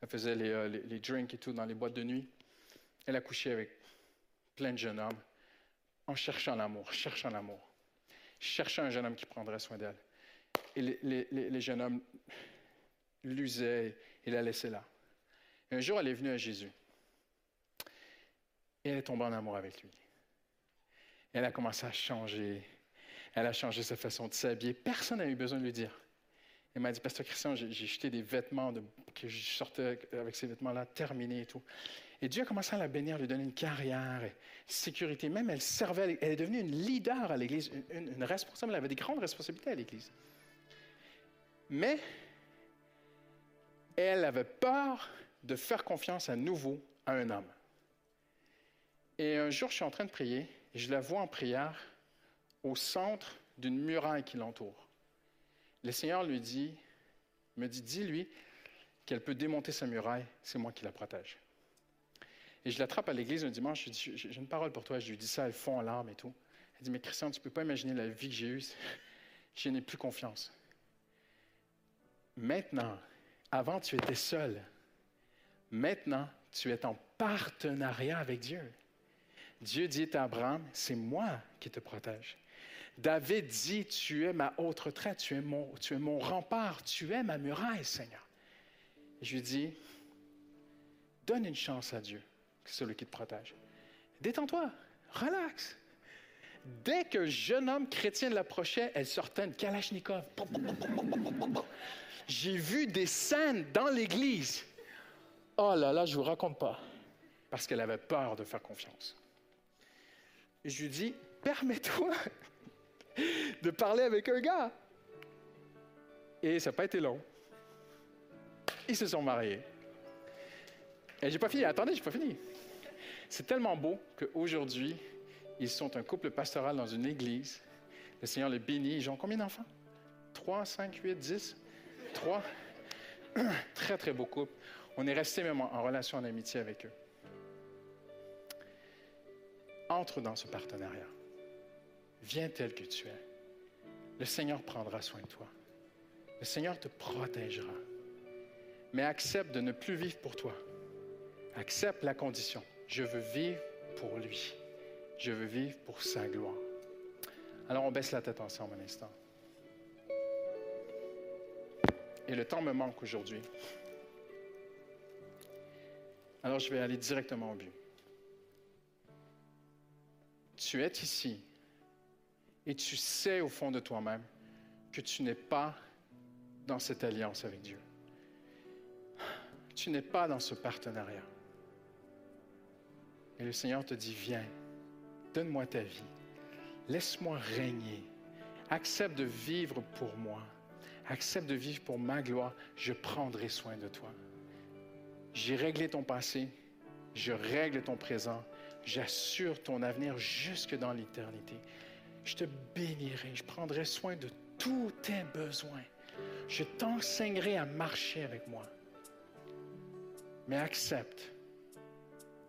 Elle faisait les, euh, les, drinks et tout dans les boîtes de nuit. Elle a couché avec plein de jeunes hommes en cherchant l'amour, cherchant l'amour, cherchant un jeune homme qui prendrait soin d'elle. Et les, jeunes hommes l'usaient et la laissaient là. Un jour, elle est venue à Jésus. Et elle est tombée en amour avec lui. Elle a commencé à changer. Elle a changé sa façon de s'habiller. Personne n'a eu besoin de lui dire. Elle m'a dit, Pasteur Christian, j'ai jeté des vêtements que je sortais avec ces vêtements-là, terminés et tout. Et Dieu a commencé à la bénir, lui donner une carrière, et sécurité. Même elle servait, elle est devenue une leader à l'Église, une, une, responsable. Elle avait des grandes responsabilités à l'Église. Mais elle avait peur de faire confiance à nouveau à un homme. Et un jour, je suis en train de prier et je la vois en prière au centre d'une muraille qui l'entoure. Le Seigneur lui dit, me dit, dis-lui qu'elle peut démonter sa muraille, c'est moi qui la protège. Et je l'attrape à l'église un dimanche, je dis, j'ai une parole pour toi, je lui dis ça, elle fond en larmes et tout. Elle dit, mais Christian, tu ne peux pas imaginer la vie que j'ai eue, je n'ai plus confiance. Maintenant, avant tu étais seul, maintenant tu es en partenariat avec Dieu. Dieu dit à Abraham, c'est moi qui te protège. David dit, tu es ma haute retraite, tu es mon, tu es mon rempart, tu es ma muraille, Seigneur. Je lui dis, donne une chance à Dieu, c'est celui qui te protège. Détends-toi, relax. Dès qu'un jeune homme chrétien l'approchait, elle sortait une Kalachnikov. J'ai vu des scènes dans l'église. Oh là là, je vous raconte pas. Parce qu'elle avait peur de faire confiance. Je lui dis, permets-toi de parler avec un gars. Et ça n'a pas été long. Ils se sont mariés. Et j'ai pas fini. Attendez, j'ai pas fini. C'est tellement beau qu'aujourd'hui, ils sont un couple pastoral dans une église. Le Seigneur les bénit. Ils ont combien d'enfants? 3, 5, 8, 10? 3. Très, très beau couple. On est resté même en, relation, en amitié avec eux. Entre dans ce partenariat. Viens tel que tu es. Le Seigneur prendra soin de toi. Le Seigneur te protégera. Mais accepte de ne plus vivre pour toi. Accepte la condition. Je veux vivre pour lui. Je veux vivre pour sa gloire. Alors on baisse la tête ensemble un instant. Et le temps me manque aujourd'hui. Alors je vais aller directement au but. Tu es ici et tu sais au fond de toi-même que tu n'es pas dans cette alliance avec Dieu. Tu n'es pas dans ce partenariat. Et le Seigneur te dit, viens, donne-moi ta vie, laisse-moi régner, accepte de vivre pour moi, accepte de vivre pour ma gloire, je prendrai soin de toi. J'ai réglé ton passé, je règle ton présent, j'assure ton avenir jusque dans l'éternité. Je te bénirai, je prendrai soin de tous tes besoins. Je t'enseignerai à marcher avec moi. Mais accepte.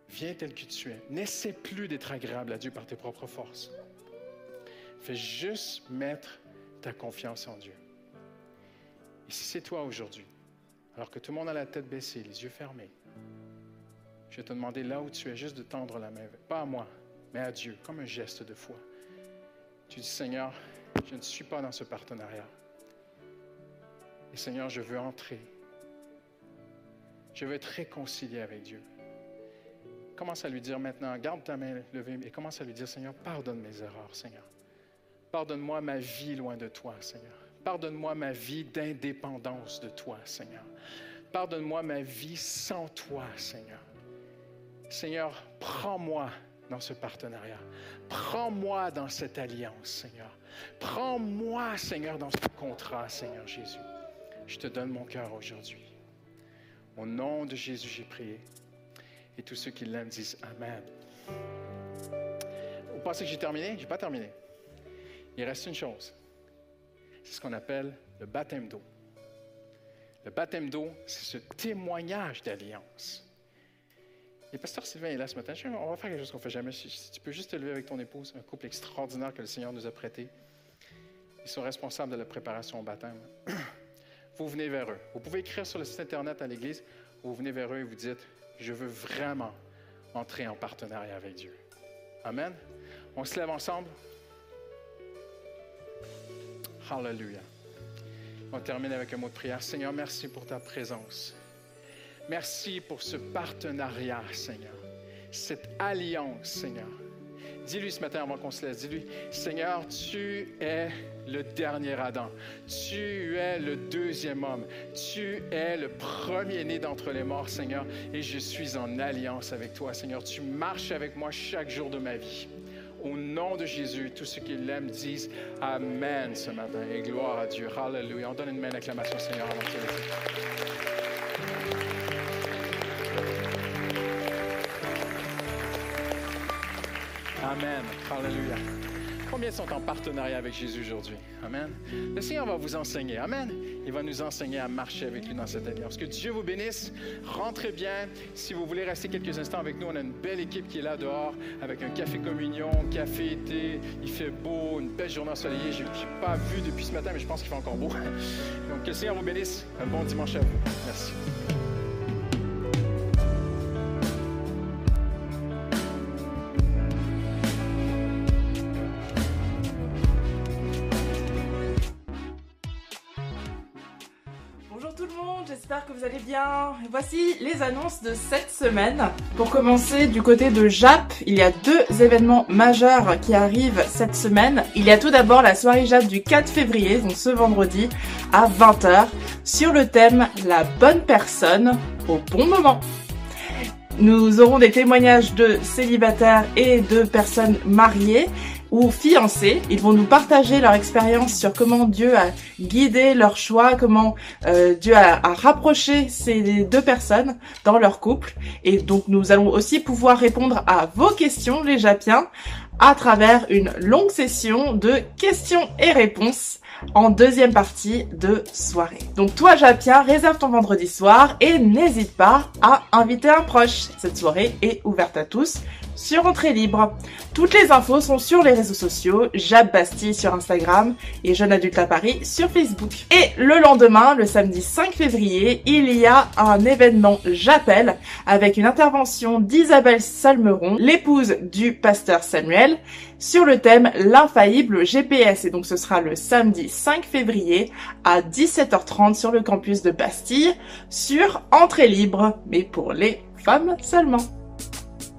Viens tel que tu es. N'essaie plus d'être agréable à Dieu par tes propres forces. Fais juste mettre ta confiance en Dieu. Et si c'est toi aujourd'hui, alors que tout le monde a la tête baissée, les yeux fermés, je vais te demander là où tu es juste de tendre la main, pas à moi, mais à Dieu, comme un geste de foi. Tu dis, Seigneur, je ne suis pas dans ce partenariat. Et Seigneur, je veux entrer. Je veux être réconcilié avec Dieu. Commence à lui dire maintenant, garde ta main levée et commence à lui dire, Seigneur, pardonne mes erreurs, Seigneur. Pardonne-moi ma vie loin de toi, Seigneur. pardonne-moi ma vie d'indépendance de toi, Seigneur. Pardonne-moi ma vie sans toi, Seigneur. Seigneur, prends-moi dans ce partenariat. Prends-moi dans cette alliance, Seigneur. Prends-moi, Seigneur, dans ce contrat, Seigneur Jésus. Je te donne mon cœur aujourd'hui. Au nom de Jésus, j'ai prié. Et tous ceux qui l'aiment disent Amen. Vous pensez que j'ai terminé? Je n'ai pas terminé. Il reste une chose. C'est ce qu'on appelle le baptême d'eau. Le baptême d'eau, c'est ce témoignage d'alliance. Et pasteur Sylvain est là ce matin. On va faire quelque chose qu'on ne fait jamais. Si tu peux juste te lever avec ton épouse, un couple extraordinaire que le Seigneur nous a prêté. Ils sont responsables de la préparation au baptême. Vous venez vers eux. Vous pouvez écrire sur le site Internet à l'Église. Vous venez vers eux et vous dites, je veux vraiment entrer en partenariat avec Dieu. Amen. On se lève ensemble. Hallelujah. On termine avec un mot de prière. Seigneur, merci pour ta présence. Merci pour ce partenariat, Seigneur. Cette alliance, Seigneur. Dis-lui ce matin avant qu'on se laisse, dis-lui, Seigneur, tu es le dernier Adam. Tu es le deuxième homme. Tu es le premier-né d'entre les morts, Seigneur. Et je suis en alliance avec toi, Seigneur. Tu marches avec moi chaque jour de ma vie. Au nom de Jésus, tous ceux qui l'aiment disent Amen ce matin et gloire à Dieu. Hallelujah. On donne une main d'acclamation, Seigneur, avant Amen. Hallelujah. Combien sont en partenariat avec Jésus aujourd'hui? Amen. Le Seigneur va vous enseigner. Amen. Il va nous enseigner à marcher avec lui dans cette alliance. Que Dieu vous bénisse. Rentrez bien. Si vous voulez rester quelques instants avec nous, on a une belle équipe qui est là dehors avec un café communion, café été. Il fait beau, une belle journée ensoleillée. Je n'ai pas vu depuis ce matin, mais je pense qu'il fait encore beau. Donc, que le Seigneur vous bénisse. Un bon dimanche à vous. Merci. Voici les annonces de cette semaine. Pour commencer, du côté de Jap, il y a deux événements majeurs qui arrivent cette semaine. Il y a tout d'abord la soirée Jap du 4 février, donc ce vendredi, à 20h, sur le thème La bonne personne au bon moment. Nous aurons des témoignages de célibataires et de personnes mariées ou fiancés. Ils vont nous partager leur expérience sur comment Dieu a guidé leur choix, comment euh, Dieu a, rapproché ces deux personnes dans leur couple. Et donc nous allons aussi pouvoir répondre à vos questions, les Japiens, à travers une longue session de questions et réponses en deuxième partie de soirée. Donc toi Japien, réserve ton vendredi soir et n'hésite pas à inviter un proche. Cette soirée est ouverte à tous sur Entrée Libre. Toutes les infos sont sur les réseaux sociaux, Jab Bastille sur Instagram et Jeune Adulte à Paris sur Facebook. Et le lendemain, le samedi 5 février, il y a un événement J'appelle avec une intervention d'Isabelle Salmeron, l'épouse du pasteur Samuel, sur le thème l'infaillible GPS. Et donc ce sera le samedi 5 février à 17h30 sur le campus de Bastille sur Entrée Libre, mais pour les femmes seulement.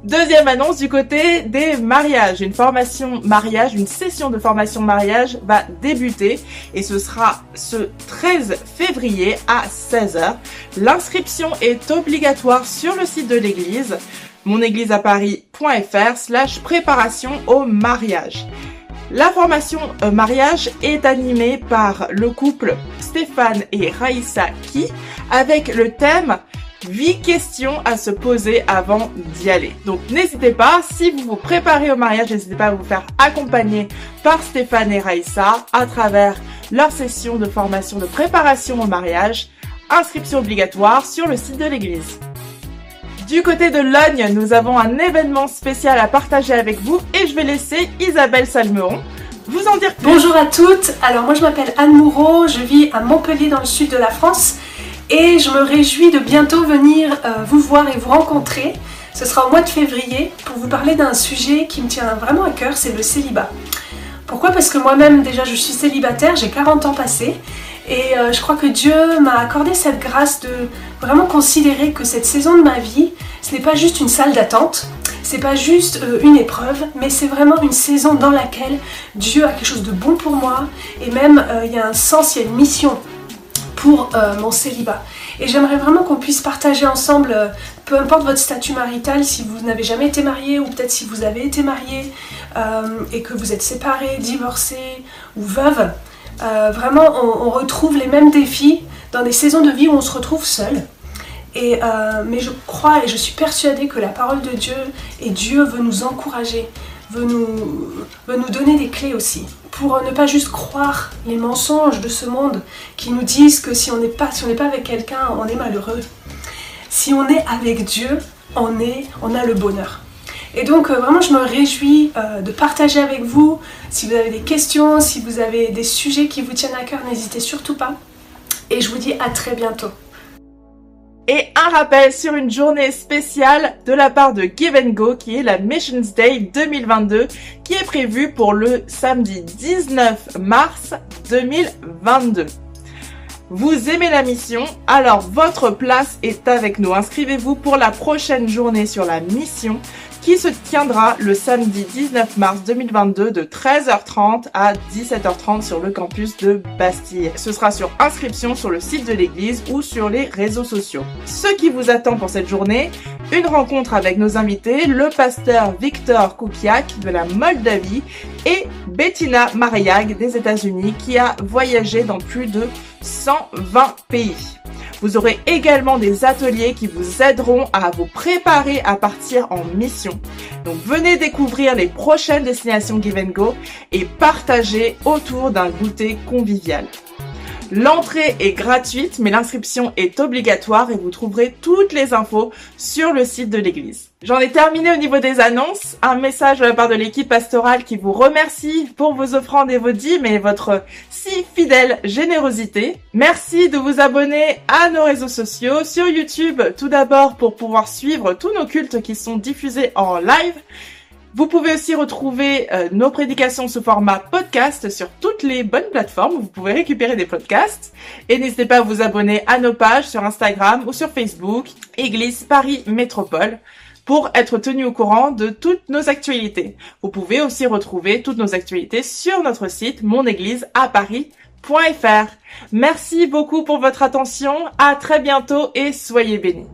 Deuxième annonce du côté des mariages. Une formation mariage, une session de formation mariage va débuter et ce sera ce 13 février à 16h. L'inscription est obligatoire sur le site de l'église monégliseaparis.fr slash préparation au mariage. La formation euh, mariage est animée par le couple Stéphane et Raïssa Ki avec le thème 8 questions à se poser avant d'y aller. Donc n'hésitez pas, si vous vous préparez au mariage, n'hésitez pas à vous faire accompagner par Stéphane et Raïssa à travers leur session de formation de préparation au mariage. Inscription obligatoire sur le site de l'église. Du côté de Logne, nous avons un événement spécial à partager avec vous et je vais laisser Isabelle Salmeron vous en dire plus. Bonjour à toutes, alors moi je m'appelle Anne Moureau, je vis à Montpellier dans le sud de la France et je me réjouis de bientôt venir euh, vous voir et vous rencontrer. Ce sera au mois de février pour vous parler d'un sujet qui me tient vraiment à cœur, c'est le célibat. Pourquoi? Parce que moi-même déjà je suis célibataire, j'ai 40 ans passés et euh, je crois que Dieu m'a accordé cette grâce de vraiment considérer que cette saison de ma vie, ce n'est pas juste une salle d'attente, c'est pas juste euh, une épreuve, mais c'est vraiment une saison dans laquelle Dieu a quelque chose de bon pour moi et même il y a un sens, il y a une mission pour euh, mon célibat. Et j'aimerais vraiment qu'on puisse partager ensemble, euh, peu importe votre statut marital, si vous n'avez jamais été marié ou peut-être si vous avez été marié euh, et que vous êtes séparé, divorcé ou veuve. vraiment, on, on retrouve les mêmes défis dans des saisons de vie où on se retrouve seul. Et, mais je crois et je suis persuadée que la parole de Dieu et Dieu veut nous encourager, veut nous, veut nous donner des clés aussi pour ne pas juste croire les mensonges de ce monde qui nous disent que si on n'est pas, avec quelqu'un, on est malheureux. Si on est avec Dieu, on, est, on a le bonheur. Et donc euh, vraiment je me réjouis euh, de partager avec vous. Si vous avez des questions, si vous avez des sujets qui vous tiennent à cœur, n'hésitez surtout pas. Et je vous dis à très bientôt. Et un rappel sur une journée spéciale de la part de Give and Go qui est la Missions Day 2022 qui est prévue pour le samedi 19 mars 2022. Vous aimez la mission? Alors votre place est avec nous. Inscrivez-vous pour la prochaine journée sur la mission qui se tiendra le samedi 19 mars 2022 de 13h30 à 17h30 sur le campus de Bastille. Ce sera sur inscription sur le site de l'église ou sur les réseaux sociaux. Ce qui vous attend pour cette journée, une rencontre avec nos invités, le pasteur Victor Koukiak de la Moldavie et Bettina Mariag des États-Unis qui a voyagé dans plus de 120 pays. Vous aurez également des ateliers qui vous aideront à vous préparer à partir en mission. Donc venez découvrir les prochaines destinations Give and Go et partager autour d'un goûter convivial. L'entrée est gratuite, mais l'inscription est obligatoire et vous trouverez toutes les infos sur le site de l'église. J'en ai terminé au niveau des annonces. Un message de la part de l'équipe pastorale qui vous remercie pour vos offrandes et vos dîmes et votre si fidèle générosité. Merci de vous abonner à nos réseaux sociaux, sur YouTube tout d'abord pour pouvoir suivre tous nos cultes qui sont diffusés en live. Vous pouvez aussi retrouver euh, nos prédications sous format podcast sur toutes les bonnes plateformes où vous pouvez récupérer des podcasts. Et n'hésitez pas à vous abonner à nos pages sur Instagram ou sur Facebook, Église Paris Métropole, pour être tenu au courant de toutes nos actualités. Vous pouvez aussi retrouver toutes nos actualités sur notre site monégliseaparis.fr. Merci beaucoup pour votre attention, à très bientôt et soyez bénis.